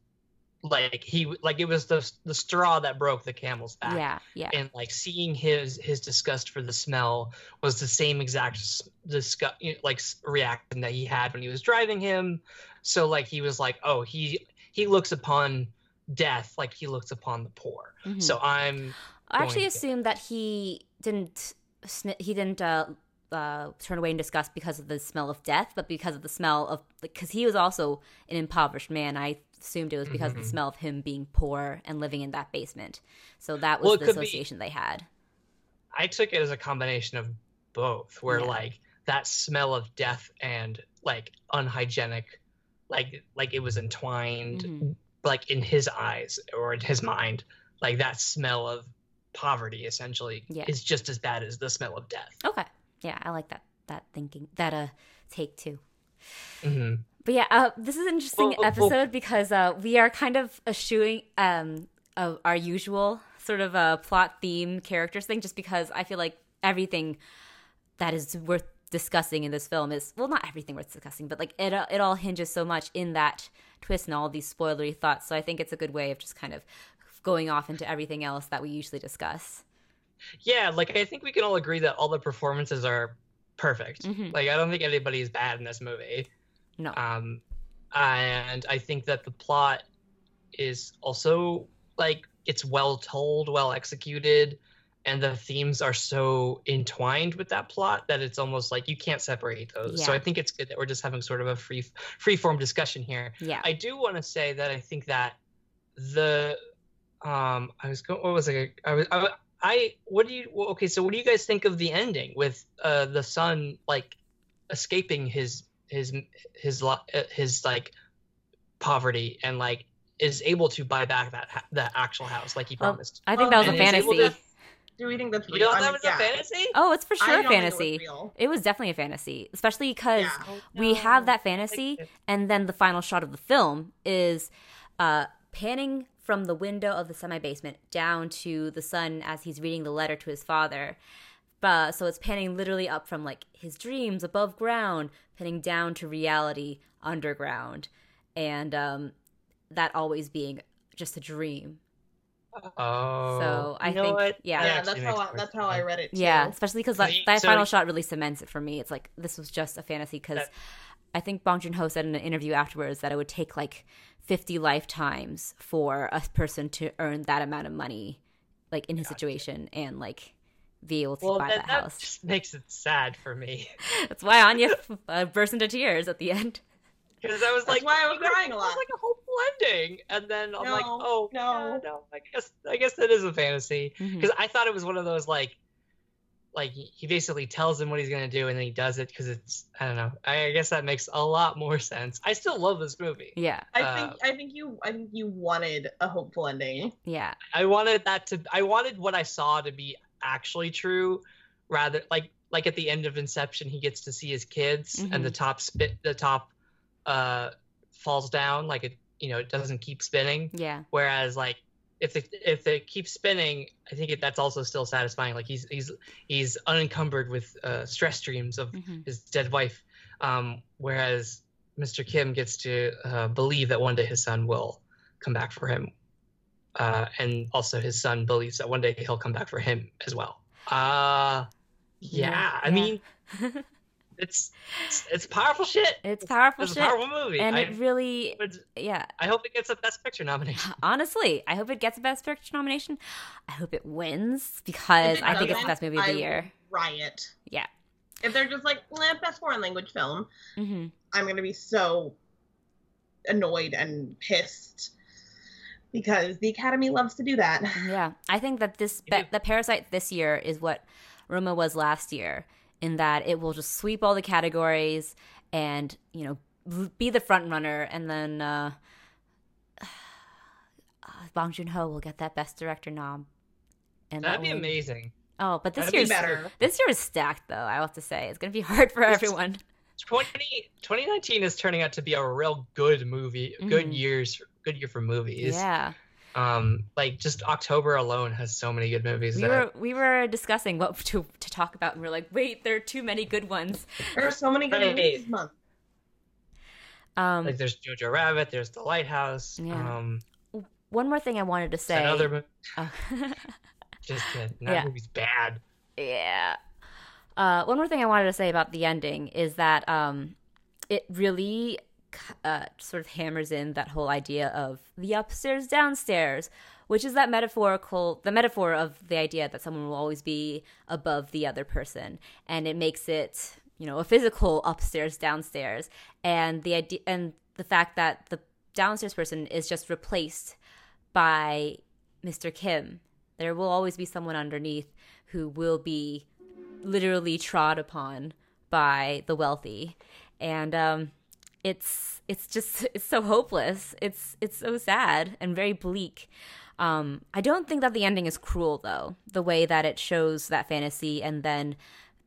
like he like it was the the straw that broke the camel's back. Yeah, yeah. and like seeing his his disgust for the smell was the same exact disgust like reaction that he had when he was driving him so like he was like oh he he looks upon death like he looks upon the poor Mhm. so i'm I actually assumed that he didn't he didn't uh, uh, turn away in disgust because of the smell of death, but because of the smell of because he was also an impoverished man. I assumed it was because of the Mhm. smell of him being poor and living in that basement. So that was Well, the could be- association they had. i took it as a combination of both where Yeah. like that smell of death and like unhygienic like like it was entwined Mhm. like in his eyes or in his mind like that smell of poverty essentially Yeah. is just as bad as the smell of death Okay, yeah, I like that that thinking that uh take too. hmm But yeah, uh, this is an interesting Well, well, episode because uh, we are kind of eschewing um, of our usual sort of a plot theme characters thing, just because I feel like everything that is worth discussing in this film is well, not everything worth discussing, but like it uh, it all hinges so much in that twist and all these spoilery thoughts. So I think it's a good way of just kind of going off into everything else that we usually discuss. yeah like i think we can all agree that all the performances are perfect Mhm. like i don't think anybody is bad in this movie No, um and i think that the plot is also like it's well told well executed and the themes are so entwined with that plot that it's almost like you can't separate those so i think it's good that we're just having sort of a free free form discussion here yeah, I do want to say that I think that the um I was going what was I I was I, I what do you well, okay so what do you guys think of the ending with uh the son like escaping his his his uh, his like poverty and like is able to buy back that ha- that actual house like he promised. I think that was a and fantasy. to- do we think that's You real? know I that mean, was yeah. a fantasy? Oh, it's for sure a don't it was fantasy. It was definitely a fantasy, especially because Yeah. we have that fantasy, and then the final shot of the film is uh, panning from the window of the semi basement down to the son as he's reading the letter to his father. Uh, so it's panning literally up from like his dreams above ground, panning down to reality underground, and um, that always being just a dream. Oh. So I you know think- what? yeah. Yeah, that's how I, that's how I read it. Too. Yeah, especially because that, that so final shot really cements it for me. It's like this was just a fantasy because I think Bong Joon Ho said in an interview afterwards that it would take like fifty lifetimes for a person to earn that amount of money, like in his Gotcha. situation, and like be able to Well, buy that, that that house. just makes it sad for me That's why Anya uh, burst into tears at the end. Because I was like, why I was crying a it lot. was like a hopeful ending, and then I'm like, oh no. yeah, no, I guess I guess that is a fantasy because I thought it was one of those like like he basically tells him what he's gonna do and then he does it because it's I don't know. I, I guess that makes a lot more sense. I still love this movie. Yeah, I Uh, think I think you I think you wanted a hopeful ending. yeah, I wanted that to I wanted what I saw to be actually true rather like like at the end of Inception he gets to see his kids and the top spit the top uh falls down like it you know it doesn't keep spinning. Yeah, whereas like if it if it keeps spinning I think it, that's also still satisfying. Like he's he's he's unencumbered with uh stress dreams of hmm his dead wife. Um whereas Mr. Kim gets to uh, believe that one day his son will come back for him. Uh, and also his son believes that one day he'll come back for him as well. Uh yeah, Yeah, I mean it's, it's powerful shit. it's powerful shit. It's a powerful movie. and I, it really, yeah. I hope it gets a Best Picture nomination. Honestly, I hope it gets a Best Picture nomination. I hope it wins because it I think it's the best movie of the I- year. Riot. Yeah. If they're just like eh, best foreign language film, hmm I'm gonna be so annoyed and pissed because the Academy loves to do that. Yeah, I think that this be- the Parasite this year is what Roma was last year, in that it will just sweep all the categories and you know be the front runner, and then uh, uh, Bong Joon Ho will get that Best Director nom. And That'd that be will- amazing. Oh, but this be year's better. this year is stacked though. I have to say it's gonna be hard for It's- everyone. 20, 2019 is turning out to be a real good movie, good Mhm. years, good year for movies. Yeah, Um, like just October alone has so many good movies. we that were we were discussing what to to talk about, and we are like, wait, there are too many good ones. There are so many good Right. movies this month. Um, like there's Jojo Rabbit, there's The Lighthouse. Yeah. Um, one more thing I wanted to say. another mo- Oh. just kidding. That Yeah. movie's bad. Yeah. Uh, one more thing I wanted to say about the ending is that um, it really uh, sort of hammers in that whole idea of the upstairs downstairs, which is that metaphorical the metaphor of the idea that someone will always be above the other person, and it makes it you know a physical upstairs downstairs, and the idea and the fact that the downstairs person is just replaced by Mr. Kim. There will always be someone underneath who will be literally trod upon by the wealthy and um it's it's just it's so hopeless it's it's so sad and very bleak um i don't think that the ending is cruel though the way that it shows that fantasy and then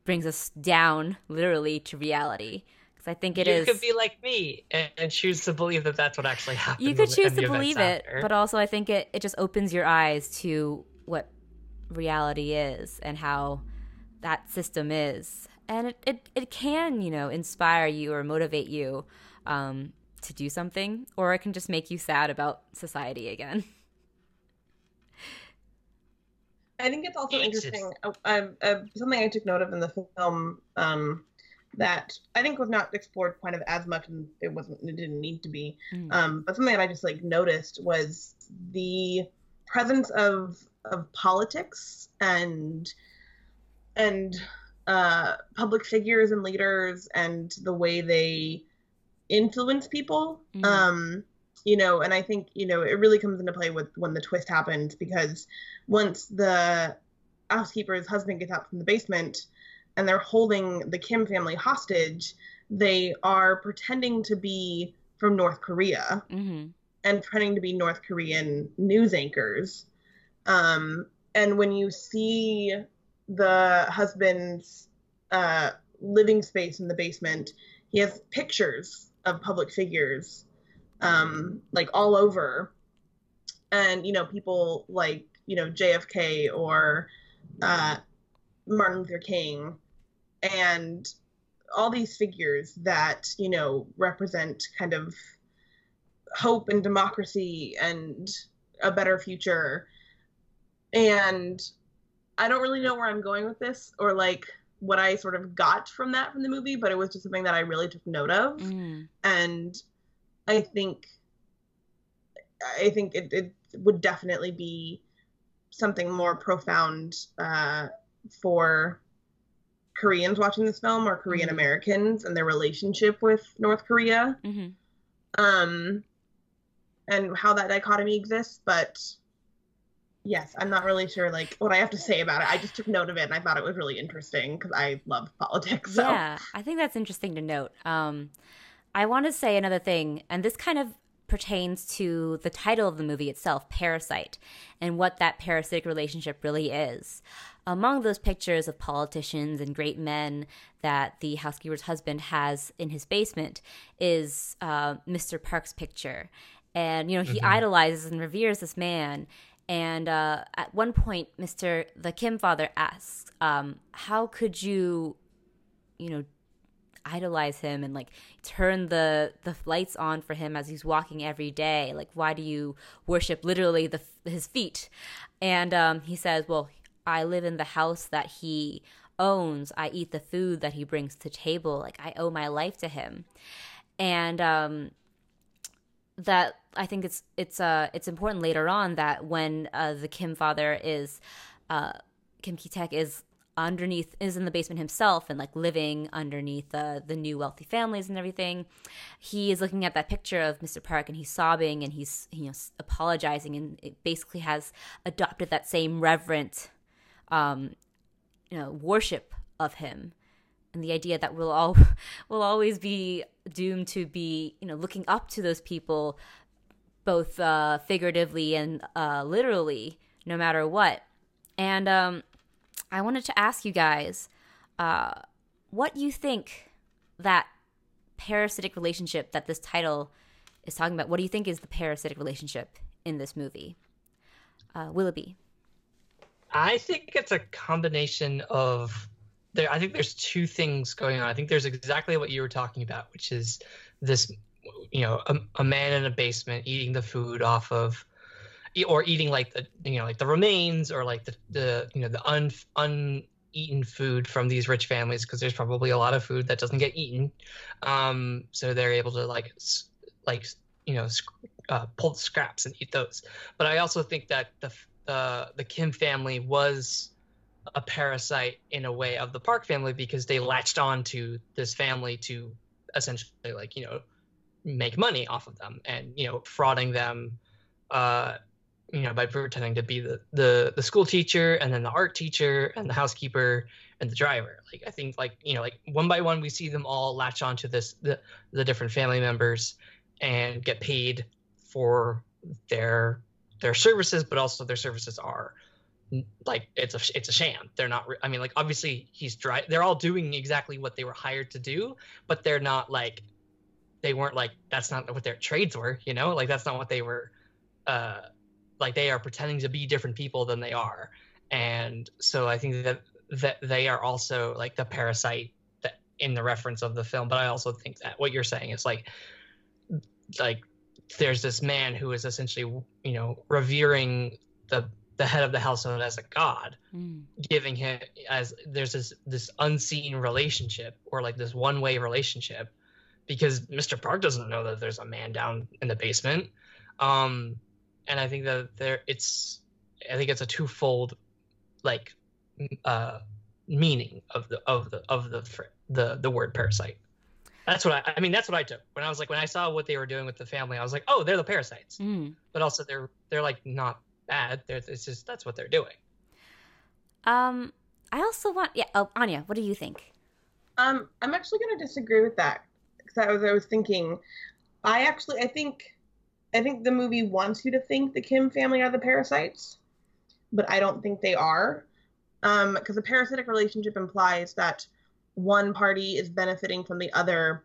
brings us down literally to reality because i think it you is. could be like me and, and choose to believe that that's what actually happened. you could choose to believe it after. but also i think it, it just opens your eyes to what reality is and how that system is and it, it, it can you know inspire you or motivate you um, to do something or it can just make you sad about society again I think it's also Jesus. interesting. Uh, uh, uh, something I took note of in the film um, that I think was not explored kind of as much, and it wasn't. It didn't need to be. Mm. Um, but something that I just like noticed was the presence of of politics and and uh, public figures and leaders and the way they influence people. Mhm. Um, you know, and I think you know it really comes into play with when the twist happens because once the housekeeper's husband gets out from the basement and they're holding the Kim family hostage, they are pretending to be from North Korea Mhm. and pretending to be North Korean news anchors. Um, and when you see the husband's uh, living space in the basement, he has pictures of public figures, um, like all over. And, you know, people like, you know, JFK or uh, Martin Luther King and all these figures that, you know, represent kind of hope and democracy and a better future. And I don't really know where I'm going with this or like what I sort of got from that from the movie, but it was just something that I really took note of. Mhm. And I think I think it, it would definitely be something more profound uh, for Koreans watching this film or Korean Americans and their relationship with North Korea Mhm. um, and how that dichotomy exists. But Yes, I'm not really sure like what I have to say about it. I just took note of it and I thought it was really interesting because I love politics. So. Yeah, I think that's interesting to note. Um, I want to say another thing, and this kind of pertains to the title of the movie itself, Parasite, and what that parasitic relationship really is. Among those pictures of politicians and great men that the housekeeper's husband has in his basement is uh, Mr. Park's picture. And, you know, he mm-hmm. idolizes and reveres this man. And uh, at one point, Mr. the Kim father asks, um, How could you, you know, idolize him and like turn the the lights on for him as he's walking every day? Like why do you worship literally the his feet? And um, he says well i live in the house that he owns. I eat the food that he brings to table. Like i owe my life to him. And um, that i think it's it's uh it's important later on that when uh, the kim father is uh kim ki-taek is underneath is in the basement himself and like living underneath uh, the new wealthy families and everything he is looking at that picture of mr park and he's sobbing and he's you know apologizing and it basically has adopted that same reverent um you know worship of him and the idea that we'll all will always be doomed to be you know looking up to those people both uh figuratively and uh literally no matter what and um I wanted to ask you guys uh, what you think that parasitic relationship that this title is talking about. What do you think is the parasitic relationship in this movie? Uh, Willoughby. I think it's a combination of there. I think there's two things going on. I think there's exactly what you were talking about, which is this, you know, a, a man in a basement eating the food off of or eating like the you know like the remains or like the the you know the un uneaten food from these rich families because there's probably a lot of food that doesn't get eaten um so they're able to like like you know uh, pull the scraps and eat those but i also think that the uh, the kim family was a parasite in a way of the park family because they latched on to this family to essentially like you know make money off of them and you know frauding them uh, you know by pretending to be the, the the school teacher and then the art teacher and the housekeeper and the driver. Like i think like you know like one by one we see them all latch onto this the, the different family members and get paid for their their services but also their services are like it's a it's a sham. They're not i mean like obviously he's dry they're all doing exactly what they were hired to do but they're not like they weren't like that's not what their trades were you know? Like that's not what they were uh like they are pretending to be different people than they are. And so i think that that they are also like the parasite that in the reference of the film. But i also think that what you're saying is like like there's this man who is essentially you know revering the the head of the household as a god mm. giving him as there's this this unseen relationship or like this one way relationship because mr park doesn't know that there's a man down in the basement um and I think that there it's I think it's a twofold like uh meaning of the of the of the the the word parasite. That's what I I mean that's what I took. When I was like when I saw what they were doing with the family, I was like, "Oh, they're the parasites." Mm. But also they're they're like not bad. They're it's just that's what they're doing. Um I also want yeah, oh, Anya, what do you think? Um I'm actually going to disagree with that because I was I was thinking I actually I think I think the movie wants you to think the Kim family are the parasites, but I don't think they are. Um, because a parasitic relationship implies that one party is benefiting from the other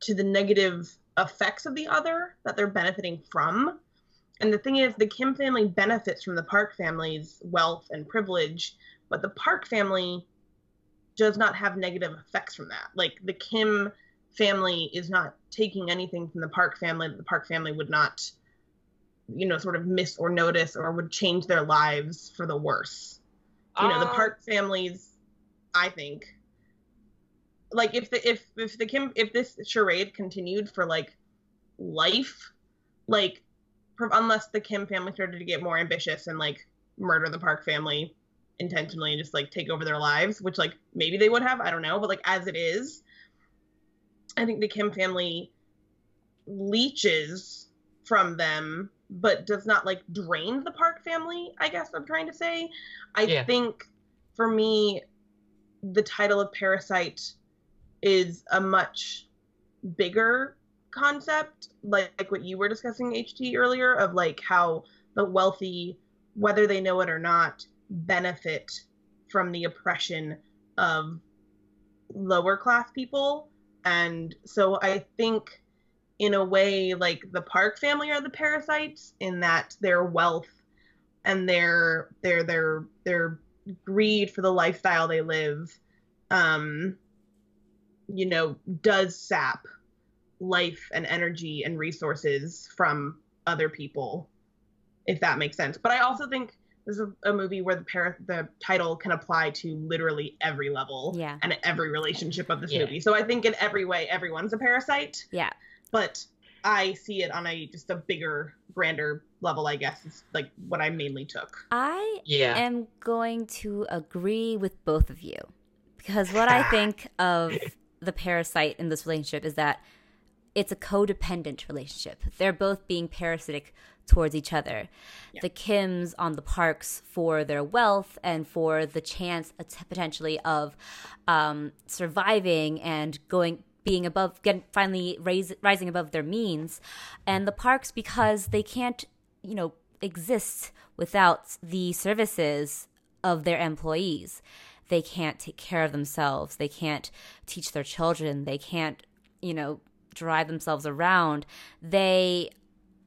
to the negative effects of the other that they're benefiting from. And the thing is, the Kim family benefits from the Park family's wealth and privilege, but the Park family does not have negative effects from that. Like the Kim family is not taking anything from the Park family that the Park family would not, you know, sort of miss or notice or would change their lives for the worse. You know, the ah. Park families, I think, like if the if if the Kim if this charade continued for like life, like unless the Kim family started to get more ambitious and like murder the Park family intentionally and just like take over their lives, which like maybe they would have, I don't know, but like as it is, I think the Kim family leeches from them but does not like drain the Park family, I guess I'm trying to say. I Yeah. think for me, the title of Parasite is a much bigger concept, like, like what you were discussing, HT, earlier, of like how the wealthy, whether they know it or not, benefit from the oppression of lower class people. And so I think in a way like the Park family are the parasites in that their wealth and their their their their greed for the lifestyle they live um you know does sap life and energy and resources from other people if that makes sense but i also think this is a movie where the par- the title can apply to literally every level Yeah. and every relationship of this Yeah. movie so i think in every way everyone's a parasite Yeah. but I see it on a just a bigger, grander level. I guess is like what I mainly took. I Yeah. am going to agree with both of you because what I think of the parasite in this relationship is that it's a codependent relationship. They're both being parasitic towards each other. Yeah. The Kims on the parks for their wealth and for the chance uh, potentially of um, surviving and going being above getting finally raise, rising above their means and the parks because they can't you know exist without the services of their employees they can't take care of themselves they can't teach their children they can't you know drive themselves around they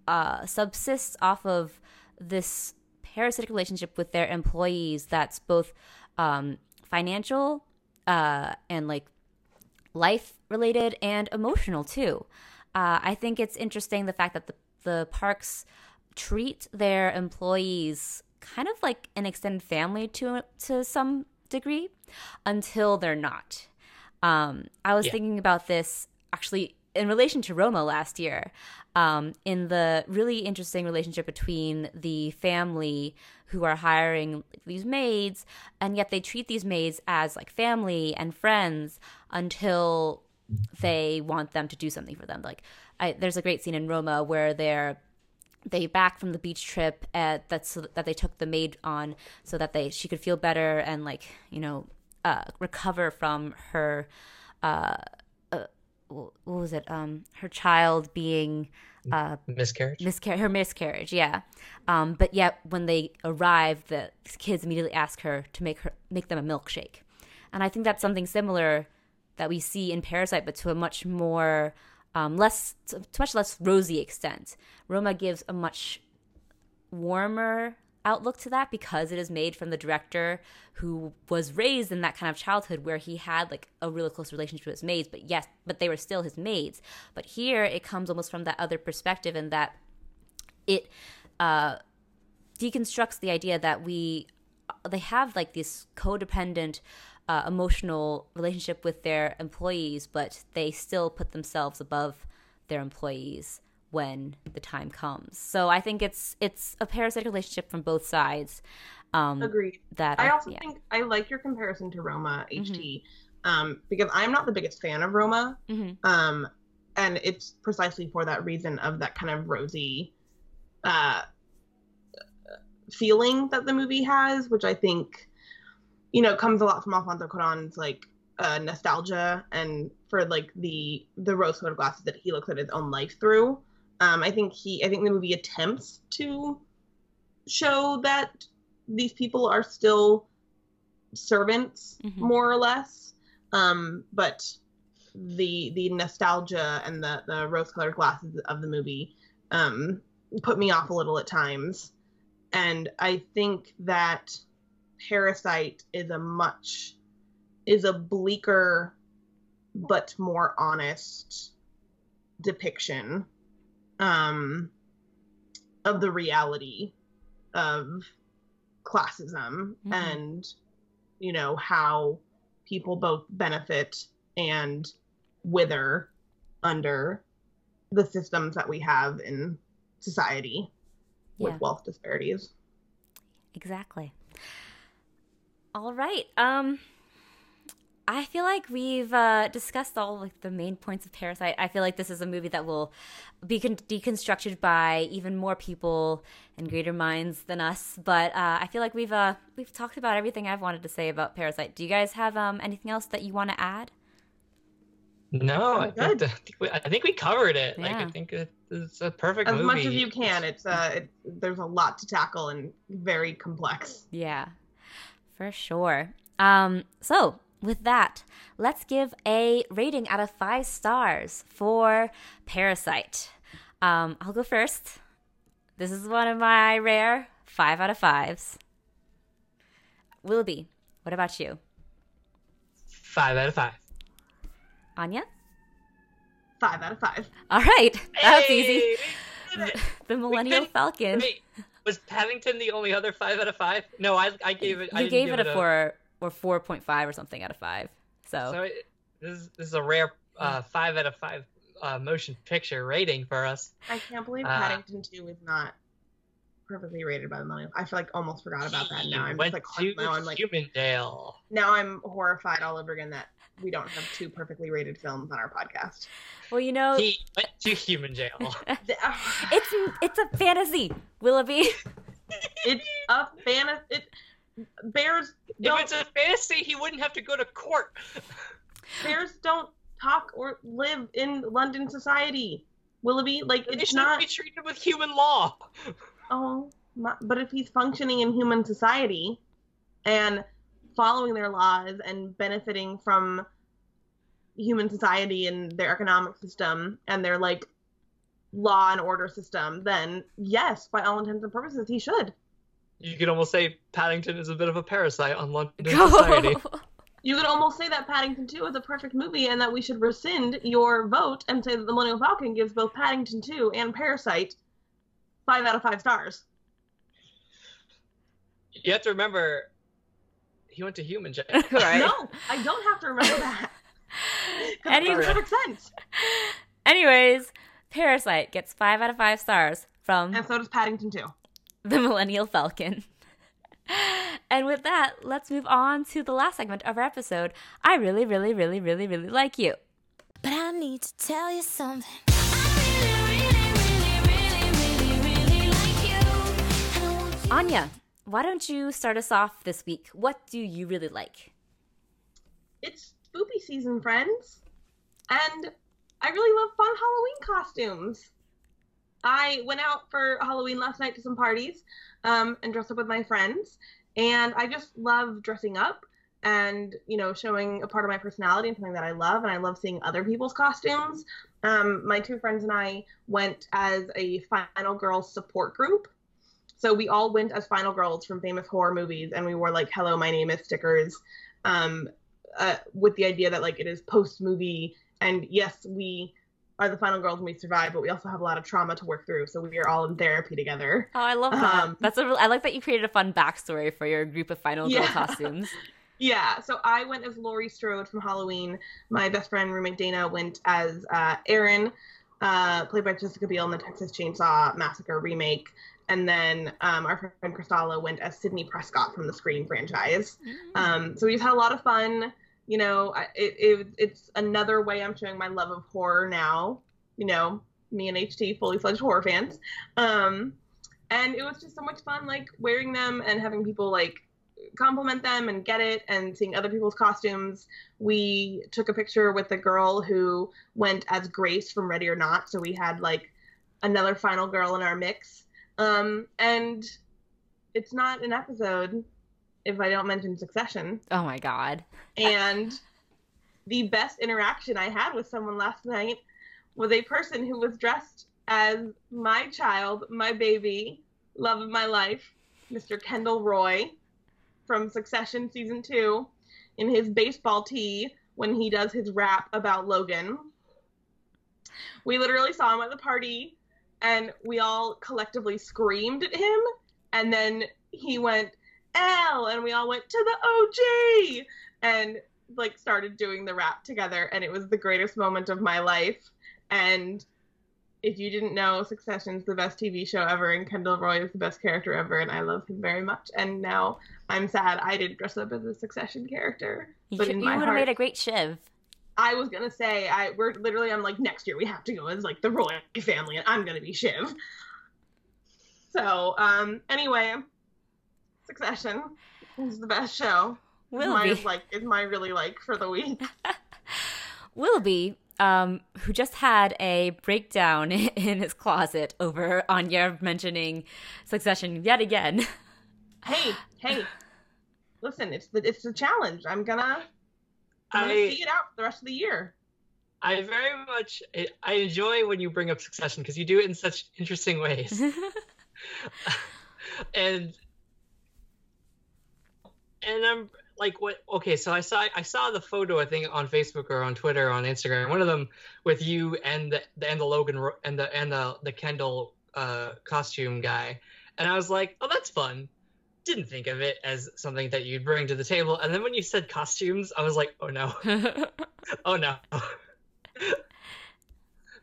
uh, subsist off of this parasitic relationship with their employees that's both um, financial uh, and like life related and emotional too. Uh, I think it's interesting the fact that the, the parks treat their employees kind of like an extended family to to some degree until they're not. Um, I was Yeah. thinking about this actually in relation to Roma last year, um, in the really interesting relationship between the family who are hiring these maids, and yet they treat these maids as like family and friends until they want them to do something for them. Like, I, there's a great scene in Roma where they're they back from the beach trip at that they took the maid on so that they she could feel better and like you know uh, recover from her uh what was it? Um her child being uh Miscarriage. miscarriage her miscarriage yeah. Um but yet when they arrive the kids immediately ask her to make her make them a milkshake. And i think that's something similar that we see in parasite but to a much more um less to to much less rosy extent. Roma gives a much warmer outlook to that because it is made from the director who was raised in that kind of childhood where he had like a really close relationship with his maids but yes but they were still his maids. But here it comes almost from that other perspective in that it uh, deconstructs the idea that we they have like this codependent uh, emotional relationship with their employees but they still put themselves above their employees when the time comes so i think it's it's a parasitic relationship from both sides um Agreed. that I also yeah. think I like your comparison to Roma HT um, because I'm not the biggest fan of Roma, Mhm. um, and it's precisely for that reason of that kind of rosy uh, feeling that the movie has, which I think you know comes a lot from Alfonso Cuarón's like uh, nostalgia and for like the the rose-colored glasses that he looks at his own life through. Um, I think he I think the movie attempts to show that these people are still servants Mhm. more or less. Um but the the nostalgia and the the rose colored glasses of the movie um put me off a little at times. And i think that parasite is a much is a bleaker but more honest depiction um of the reality of classism Mhm. and you know how people both benefit and wither under the systems that we have in society with wealth disparities Exactly. All right. Um I feel like we've uh, discussed all like the main points of Parasite. I feel like this is a movie that will be con- deconstructed by even more people and greater minds than us. But uh, I feel like we've uh, we've talked about everything I've wanted to say about Parasite. Do you guys have um, anything else that you want to add? No, I Good. think, I think we, I think we covered it. Like Yeah. I think it's a perfect As movie. much as you can. It's uh, it, there's a lot to tackle and very complex. Yeah, for sure. Um, so with that, let's give a rating out of five stars for Parasite. Um, I'll go first. This is one of my rare five out of fives. Willoughby, what about you? Five out of five. Anya? Five out of five. All right, that was easy. Hey, we. The Millennial couldn't- Falcon. Wait, was Paddington the only other five out of five? No, I I gave it. I You didn't gave give it a four or four point five or something out of five. So, So it, this, is, this is a rare uh, five out of five uh, motion picture rating for us. I can't believe Uh, Paddington 2 is not perfectly rated by the millennial. I feel like almost forgot about that now. I'm just like to now I'm like Humandale. now I'm horrified all over again that we don't have two perfectly rated films on our podcast. well, you know, He went to Humandale. The- it's it's a fantasy, Willoughby. it's a fantasy. it. Bears if it's a fantasy, he wouldn't have to go to court. bears don't talk or live in London society. Willoughby, like They it's should not. be treated with human law. Oh, my, but if he's functioning in human society and following their laws and benefiting from human society and their economic system and their like law and order system, then yes, by all intents and purposes, he should. You could almost say Paddington is a bit of a parasite on London society. You could almost say that Paddington 2 is a perfect movie and that we should rescind your vote and say that the Millennial Falcon gives both Paddington 2 and Parasite five out of five stars. You have to remember, he went to human jail. right. No, I don't have to remember that. 'Cause it Anyway. makes perfect sense. Anyways, Parasite gets five out of five stars from And so does Paddington 2. The Millennial Falcon. And with that, let's move on to the last segment of our episode. I really, really, really, really, really like you. But I need to tell you something. I really, really, really, really, really like you. And I want you Anya, why don't you start us off this week? What do you really like? It's spoopy season, friends. And I really love fun Halloween costumes. I went out for Halloween last night to some parties um, and dressed up with my friends. And I just love dressing up and, you know, showing a part of my personality and something that I love. And I love seeing other people's costumes. Um, my two friends and I went as a Final Girls support group. So we all went as Final Girls from famous horror movies and we wore like "Hello, my name is" stickers, um, uh, with the idea that like it is post movie and yes, we are the final girls and we survive, but we also have a lot of trauma to work through. So we are all in therapy together. Oh, I love that. Um, That's a I like that you created a fun backstory for your group of Final Girl costumes. Yeah, so I went as Laurie Strode from Halloween. My best friend, roommate Dana, went as uh, Erin, uh, played by Jessica Biel in the Texas Chainsaw Massacre remake. And then um, our friend Cristala went as Sidney Prescott from the Scream franchise. Um, so we've had a lot of fun. You know, I, it, it it's another way I'm showing my love of horror now. You know, me and HT, fully fledged horror fans. Um, and it was just so much fun, like wearing them and having people like compliment them and get it, and seeing other people's costumes. We took a picture with the girl who went as Grace from Ready or Not, so we had like another final girl in our mix. Um, and it's not an episode if I don't mention Succession. oh my god. And the best interaction I had with someone last night was a person who was dressed as my child, my baby, love of my life, Mr. Kendall Roy from Succession season two, in his baseball tee when he does his rap about Logan. We literally saw him at the party and we all collectively screamed at him and then he went L and we all went to the OG and like started doing the rap together and it was the greatest moment of my life and if you didn't know, Succession's the best TV show ever, and Kendall Roy is the best character ever, and I love him very much. And now I'm sad I didn't dress up as a Succession character. You, but in you would have made a great Shiv. I was gonna say I we're literally I'm like next year we have to go as like the Roy family, and I'm gonna be Shiv. So um anyway, Succession is the best show. Is my Willoughby. like is my really like for the week. Willoughby, um, who just had a breakdown in his closet over Anya mentioning Succession yet again. hey, hey, listen, it's the it's the challenge. I'm gonna I'm gonna I see it out for the rest of the year. I very much I enjoy when you bring up Succession because you do it in such interesting ways. and and I'm like what okay so I saw I saw the photo I think on Facebook or on Twitter or on Instagram one of them with you and the, the and the Logan and the and the the Kendall uh costume guy. And I was like oh that's fun. Didn't think of it as something that you'd bring to the table. And then when you said costumes I was like oh no. Oh no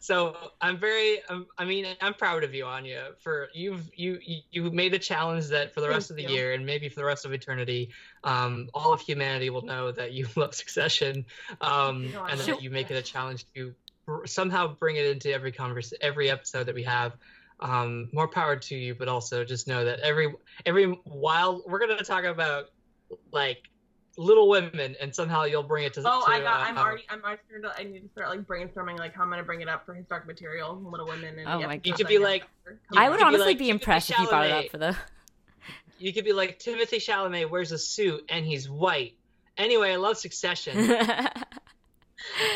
so i'm very um, i mean i'm proud of you anya for you've you you made a challenge that for the rest Thank of the you. year and maybe for the rest of eternity um all of humanity will know that you love succession um No, and that you make it a challenge to br- somehow bring it into every converse every episode that we have um more power to you but also just know that every every while we're gonna talk about like little women and somehow you'll bring it to. Oh, to, I got. uh, I'm already. I'm already. I need to start like brainstorming like how I'm gonna bring it up for historic material, Little Women, and Oh the my episodes You could be like- I would could be honestly like be Timothée impressed if you brought it up for the. You could be like Timothée Chalamet wears a suit and he's white. Anyway, I love Succession.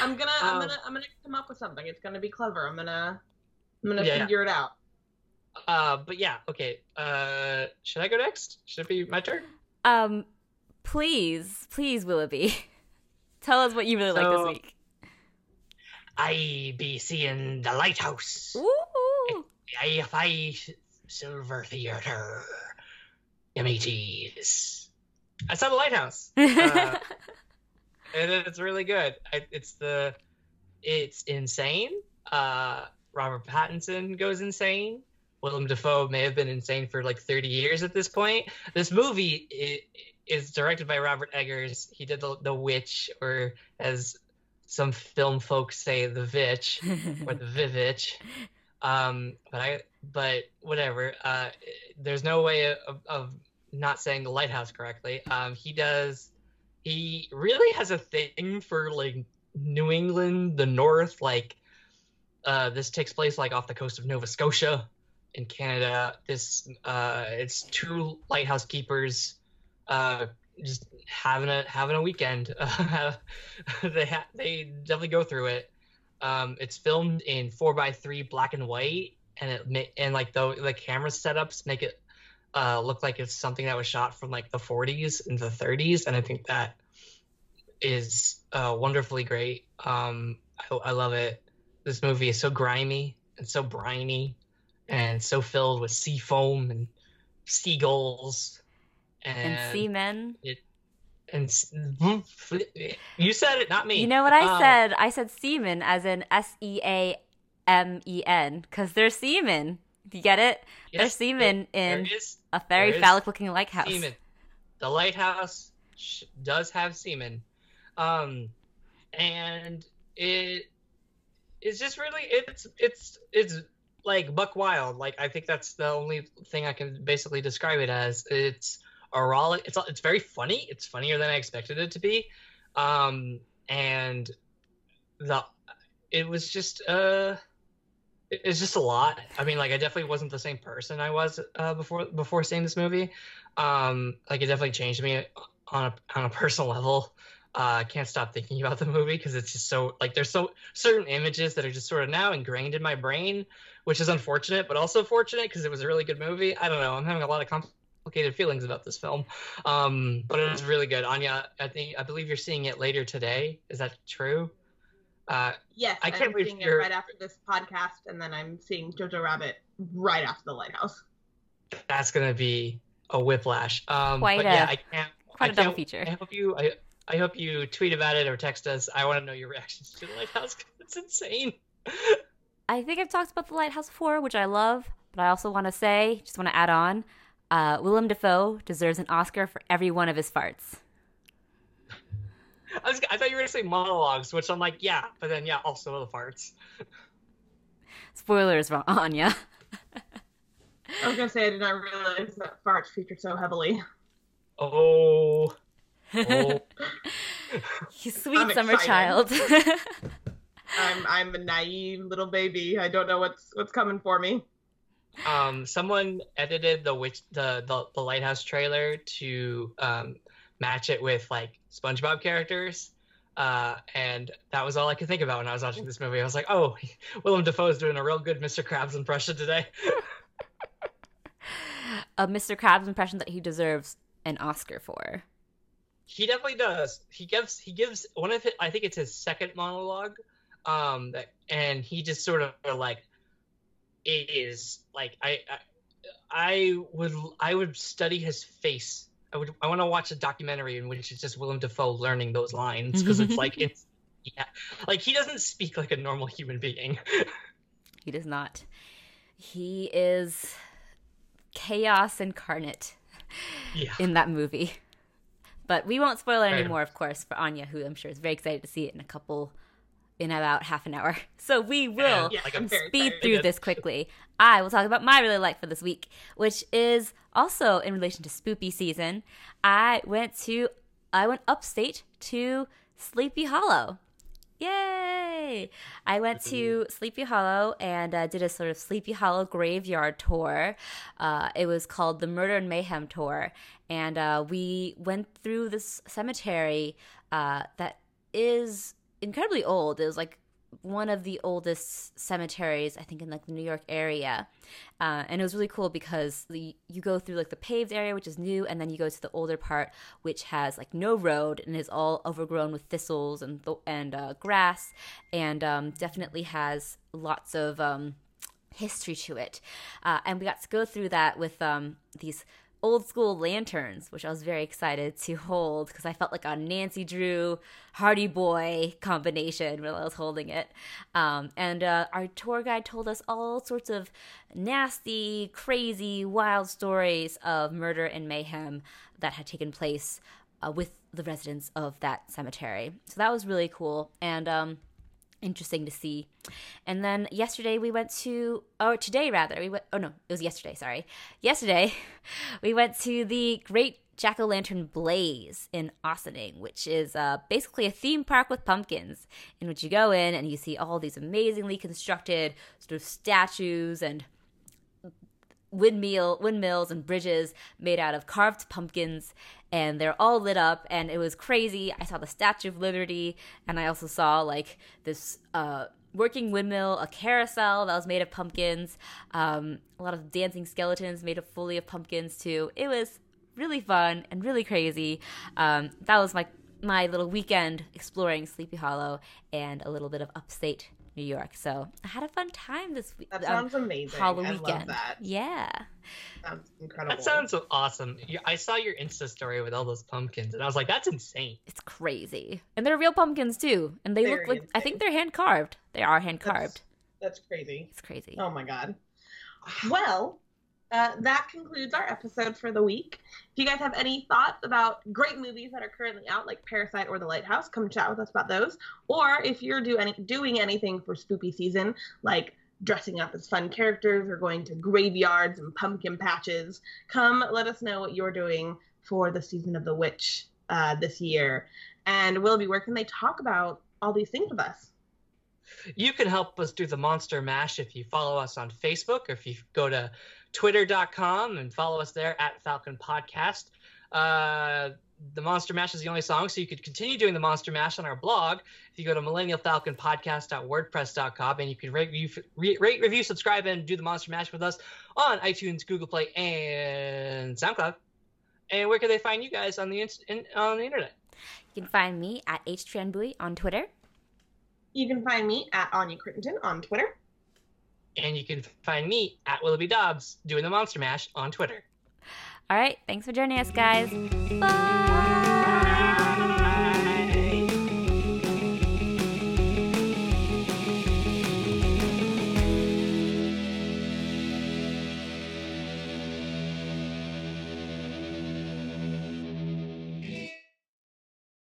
I'm gonna. I'm Um, gonna. I'm gonna come up with something. It's gonna be clever. I'm gonna. I'm gonna Yeah. figure it out. uh, but yeah, okay. Uh, should I go next? Should it be my turn? um, please, please, Willoughby, tell us what you really like this week. I be seeing the lighthouse. Ooh. AFI Silver Theater. M80s. I saw the lighthouse. Uh, and it's really good. I, it's the, it's insane. Uh, Robert Pattinson goes insane. Willem Dafoe may have been insane for like 30 years at this point. This movie i- is directed by Robert Eggers. He did the, the Witch, or as some film folks say, the Vitch or the Vivitch. Um, but I, but whatever. Uh, there's no way of, of not saying the lighthouse correctly. Um, he does. He really has a thing for like New England, the North. Like, uh, this takes place like off the coast of Nova Scotia in Canada. This, uh, it's two lighthouse keepers, uh, just having a having a weekend. they ha- they definitely go through it. Um, it's filmed in four by three black and white, and it ma- and like the the camera setups make it uh, look like it's something that was shot from like the 40s and the 30s, and I think that is uh, wonderfully great. Um, I, I love it. This movie is so grimy and so briny, and so filled with sea foam and seagulls and and seamen. and you said it, not me. You know what I Um, said? I said seamen as in S E A M E N because they're seamen. You get it? they're yes, seamen there- in there is a very phallic looking lighthouse. semen. The lighthouse sh- does have semen, um, and it is just really it's it's it's like buck wild. Like I think that's the only thing I can basically describe it as. It's erotic. It's it's very funny. It's funnier than I expected it to be, um, and the it was just uh it's just a lot. I mean, like I definitely wasn't the same person I was uh, before before seeing this movie. Um, like it definitely changed me on a on a personal level. Uh, I can't stop thinking about the movie because it's just so like there's so certain images that are just sort of now ingrained in my brain, which is unfortunate, but also fortunate because it was a really good movie. I don't know. I'm having a lot of complicated feelings about this film, um, but it was really good. Anya, I think I believe you're seeing it later today. Is that true? Uh, Yes, I can't I'm believe seeing it you're- right after this podcast, and then I'm seeing Jojo Rabbit right after the lighthouse. that's gonna be a whiplash. Um, Quite but a- yeah, I can't. quite I a double can't- feature. I hope you. I, I hope you tweet about it or text us. I want to know your reactions to the lighthouse. 'cause it's insane. I think I've talked about The Lighthouse before, which I love, but I also want to say, just want to add on, uh, Willem Dafoe deserves an Oscar for every one of his farts. I, was, I thought you were gonna say monologues, which I'm like, yeah, but then yeah, also the farts. Spoilers for Anya. I was gonna say I did not realize that farts featured so heavily. Oh, oh. you sweet I'm summer excited. child. I'm I'm a naive little baby. I don't know what's what's coming for me. Um, someone edited the witch the, the the lighthouse trailer to um match it with like SpongeBob characters. Uh, and that was all I could think about when I was watching this movie. I was like, "Oh, Willem Dafoe's doing a real good Mr. Krabs impression today." a Mr. Krabs impression that he deserves an Oscar for. he definitely does. He gives he gives one of his, I think it's his second monologue, um, that, and he just sort of like is like I, I I would I would study his face. I would I want to watch a documentary in which it's just Willem Dafoe learning those lines because it's like it's yeah like he doesn't speak like a normal human being. He does not. He is chaos incarnate yeah. in that movie. But we won't spoil it anymore, of course, for Anya, who I'm sure is very excited to see it in a couple, in about half an hour. So we will Yeah, Like I'm I'm very speed through this quickly. I will talk about my really like for this week, which is also in relation to spoopy season. I went to I went upstate to Sleepy Hollow. Yay! I went to Sleepy Hollow and uh, did a sort of Sleepy Hollow graveyard tour. Uh, it was called the Murder and Mayhem Tour, and uh, we went through this cemetery uh, that is incredibly old. It was like one of the oldest cemeteries, I think, in like the New York area. Uh, and it was really cool because the, you go through like the paved area, which is new, and then you go to the older part, which has like no road and is all overgrown with thistles and th- and uh, grass, and um, definitely has lots of um, history to it. Uh, and we got to go through that with um, these old school lanterns, which I was very excited to hold because I felt like a Nancy Drew Hardy Boy combination when I was holding it. Um, and uh, our tour guide told us all sorts of nasty, crazy, wild stories of murder and mayhem that had taken place uh, with the residents of that cemetery. So that was really cool. And um, interesting to see. And then yesterday we went to, or today rather, we went, oh no, it was yesterday, sorry. Yesterday we went to the Great Jack O' Lantern Blaze in Ossining, which is uh, basically a theme park with pumpkins, in which you go in and you see all these amazingly constructed sort of statues and windmill windmills and bridges made out of carved pumpkins and they're all lit up and it was crazy. I saw the statue of liberty and i also saw like this uh working windmill a carousel that was made of pumpkins um, a lot of dancing skeletons made of fully of pumpkins too. It was really fun and really crazy. Um, that was my my little weekend exploring sleepy hollow and a little bit of upstate new york so i had a fun time this week That um, sounds amazing. Hollow I weekend. love that. Yeah. Sounds incredible. That sounds awesome. I saw your Insta story with all those pumpkins, and I was like, "That's insane." It's crazy. And they're real pumpkins too. And they look Very like I think they're hand carved. They are hand carved. That's, that's crazy. It's crazy. Oh my god. Well, uh, that concludes our episode for the week. If you guys have any thoughts about great movies that are currently out, like Parasite or The Lighthouse, come chat with us about those. Or if you're do any, doing anything for spoopy season, like dressing up as fun characters or going to graveyards and pumpkin patches, come let us know what you're doing for the season of the witch uh, this year. And Willoughby, where can they talk about all these things with us? You can help us do the Monster Mash if you follow us on Facebook or if you go to twitter.com and follow us there at Falcon Podcast. Uh, the Monster Mash is the only song, so you could continue doing the Monster Mash on our blog if you go to millennialfalconpodcast.wordpress.com and you can rate, review, re- rate, review, subscribe, and do the Monster Mash with us on iTunes, Google Play, and SoundCloud. And where can they find you guys on the in, on the internet? You can find me at HTranBui on Twitter. You can find me at Anya Crittenton on Twitter. And you can find me at Willoughby Dobbs doing the Monster Mash on Twitter. All right. Thanks for joining us, guys. Bye.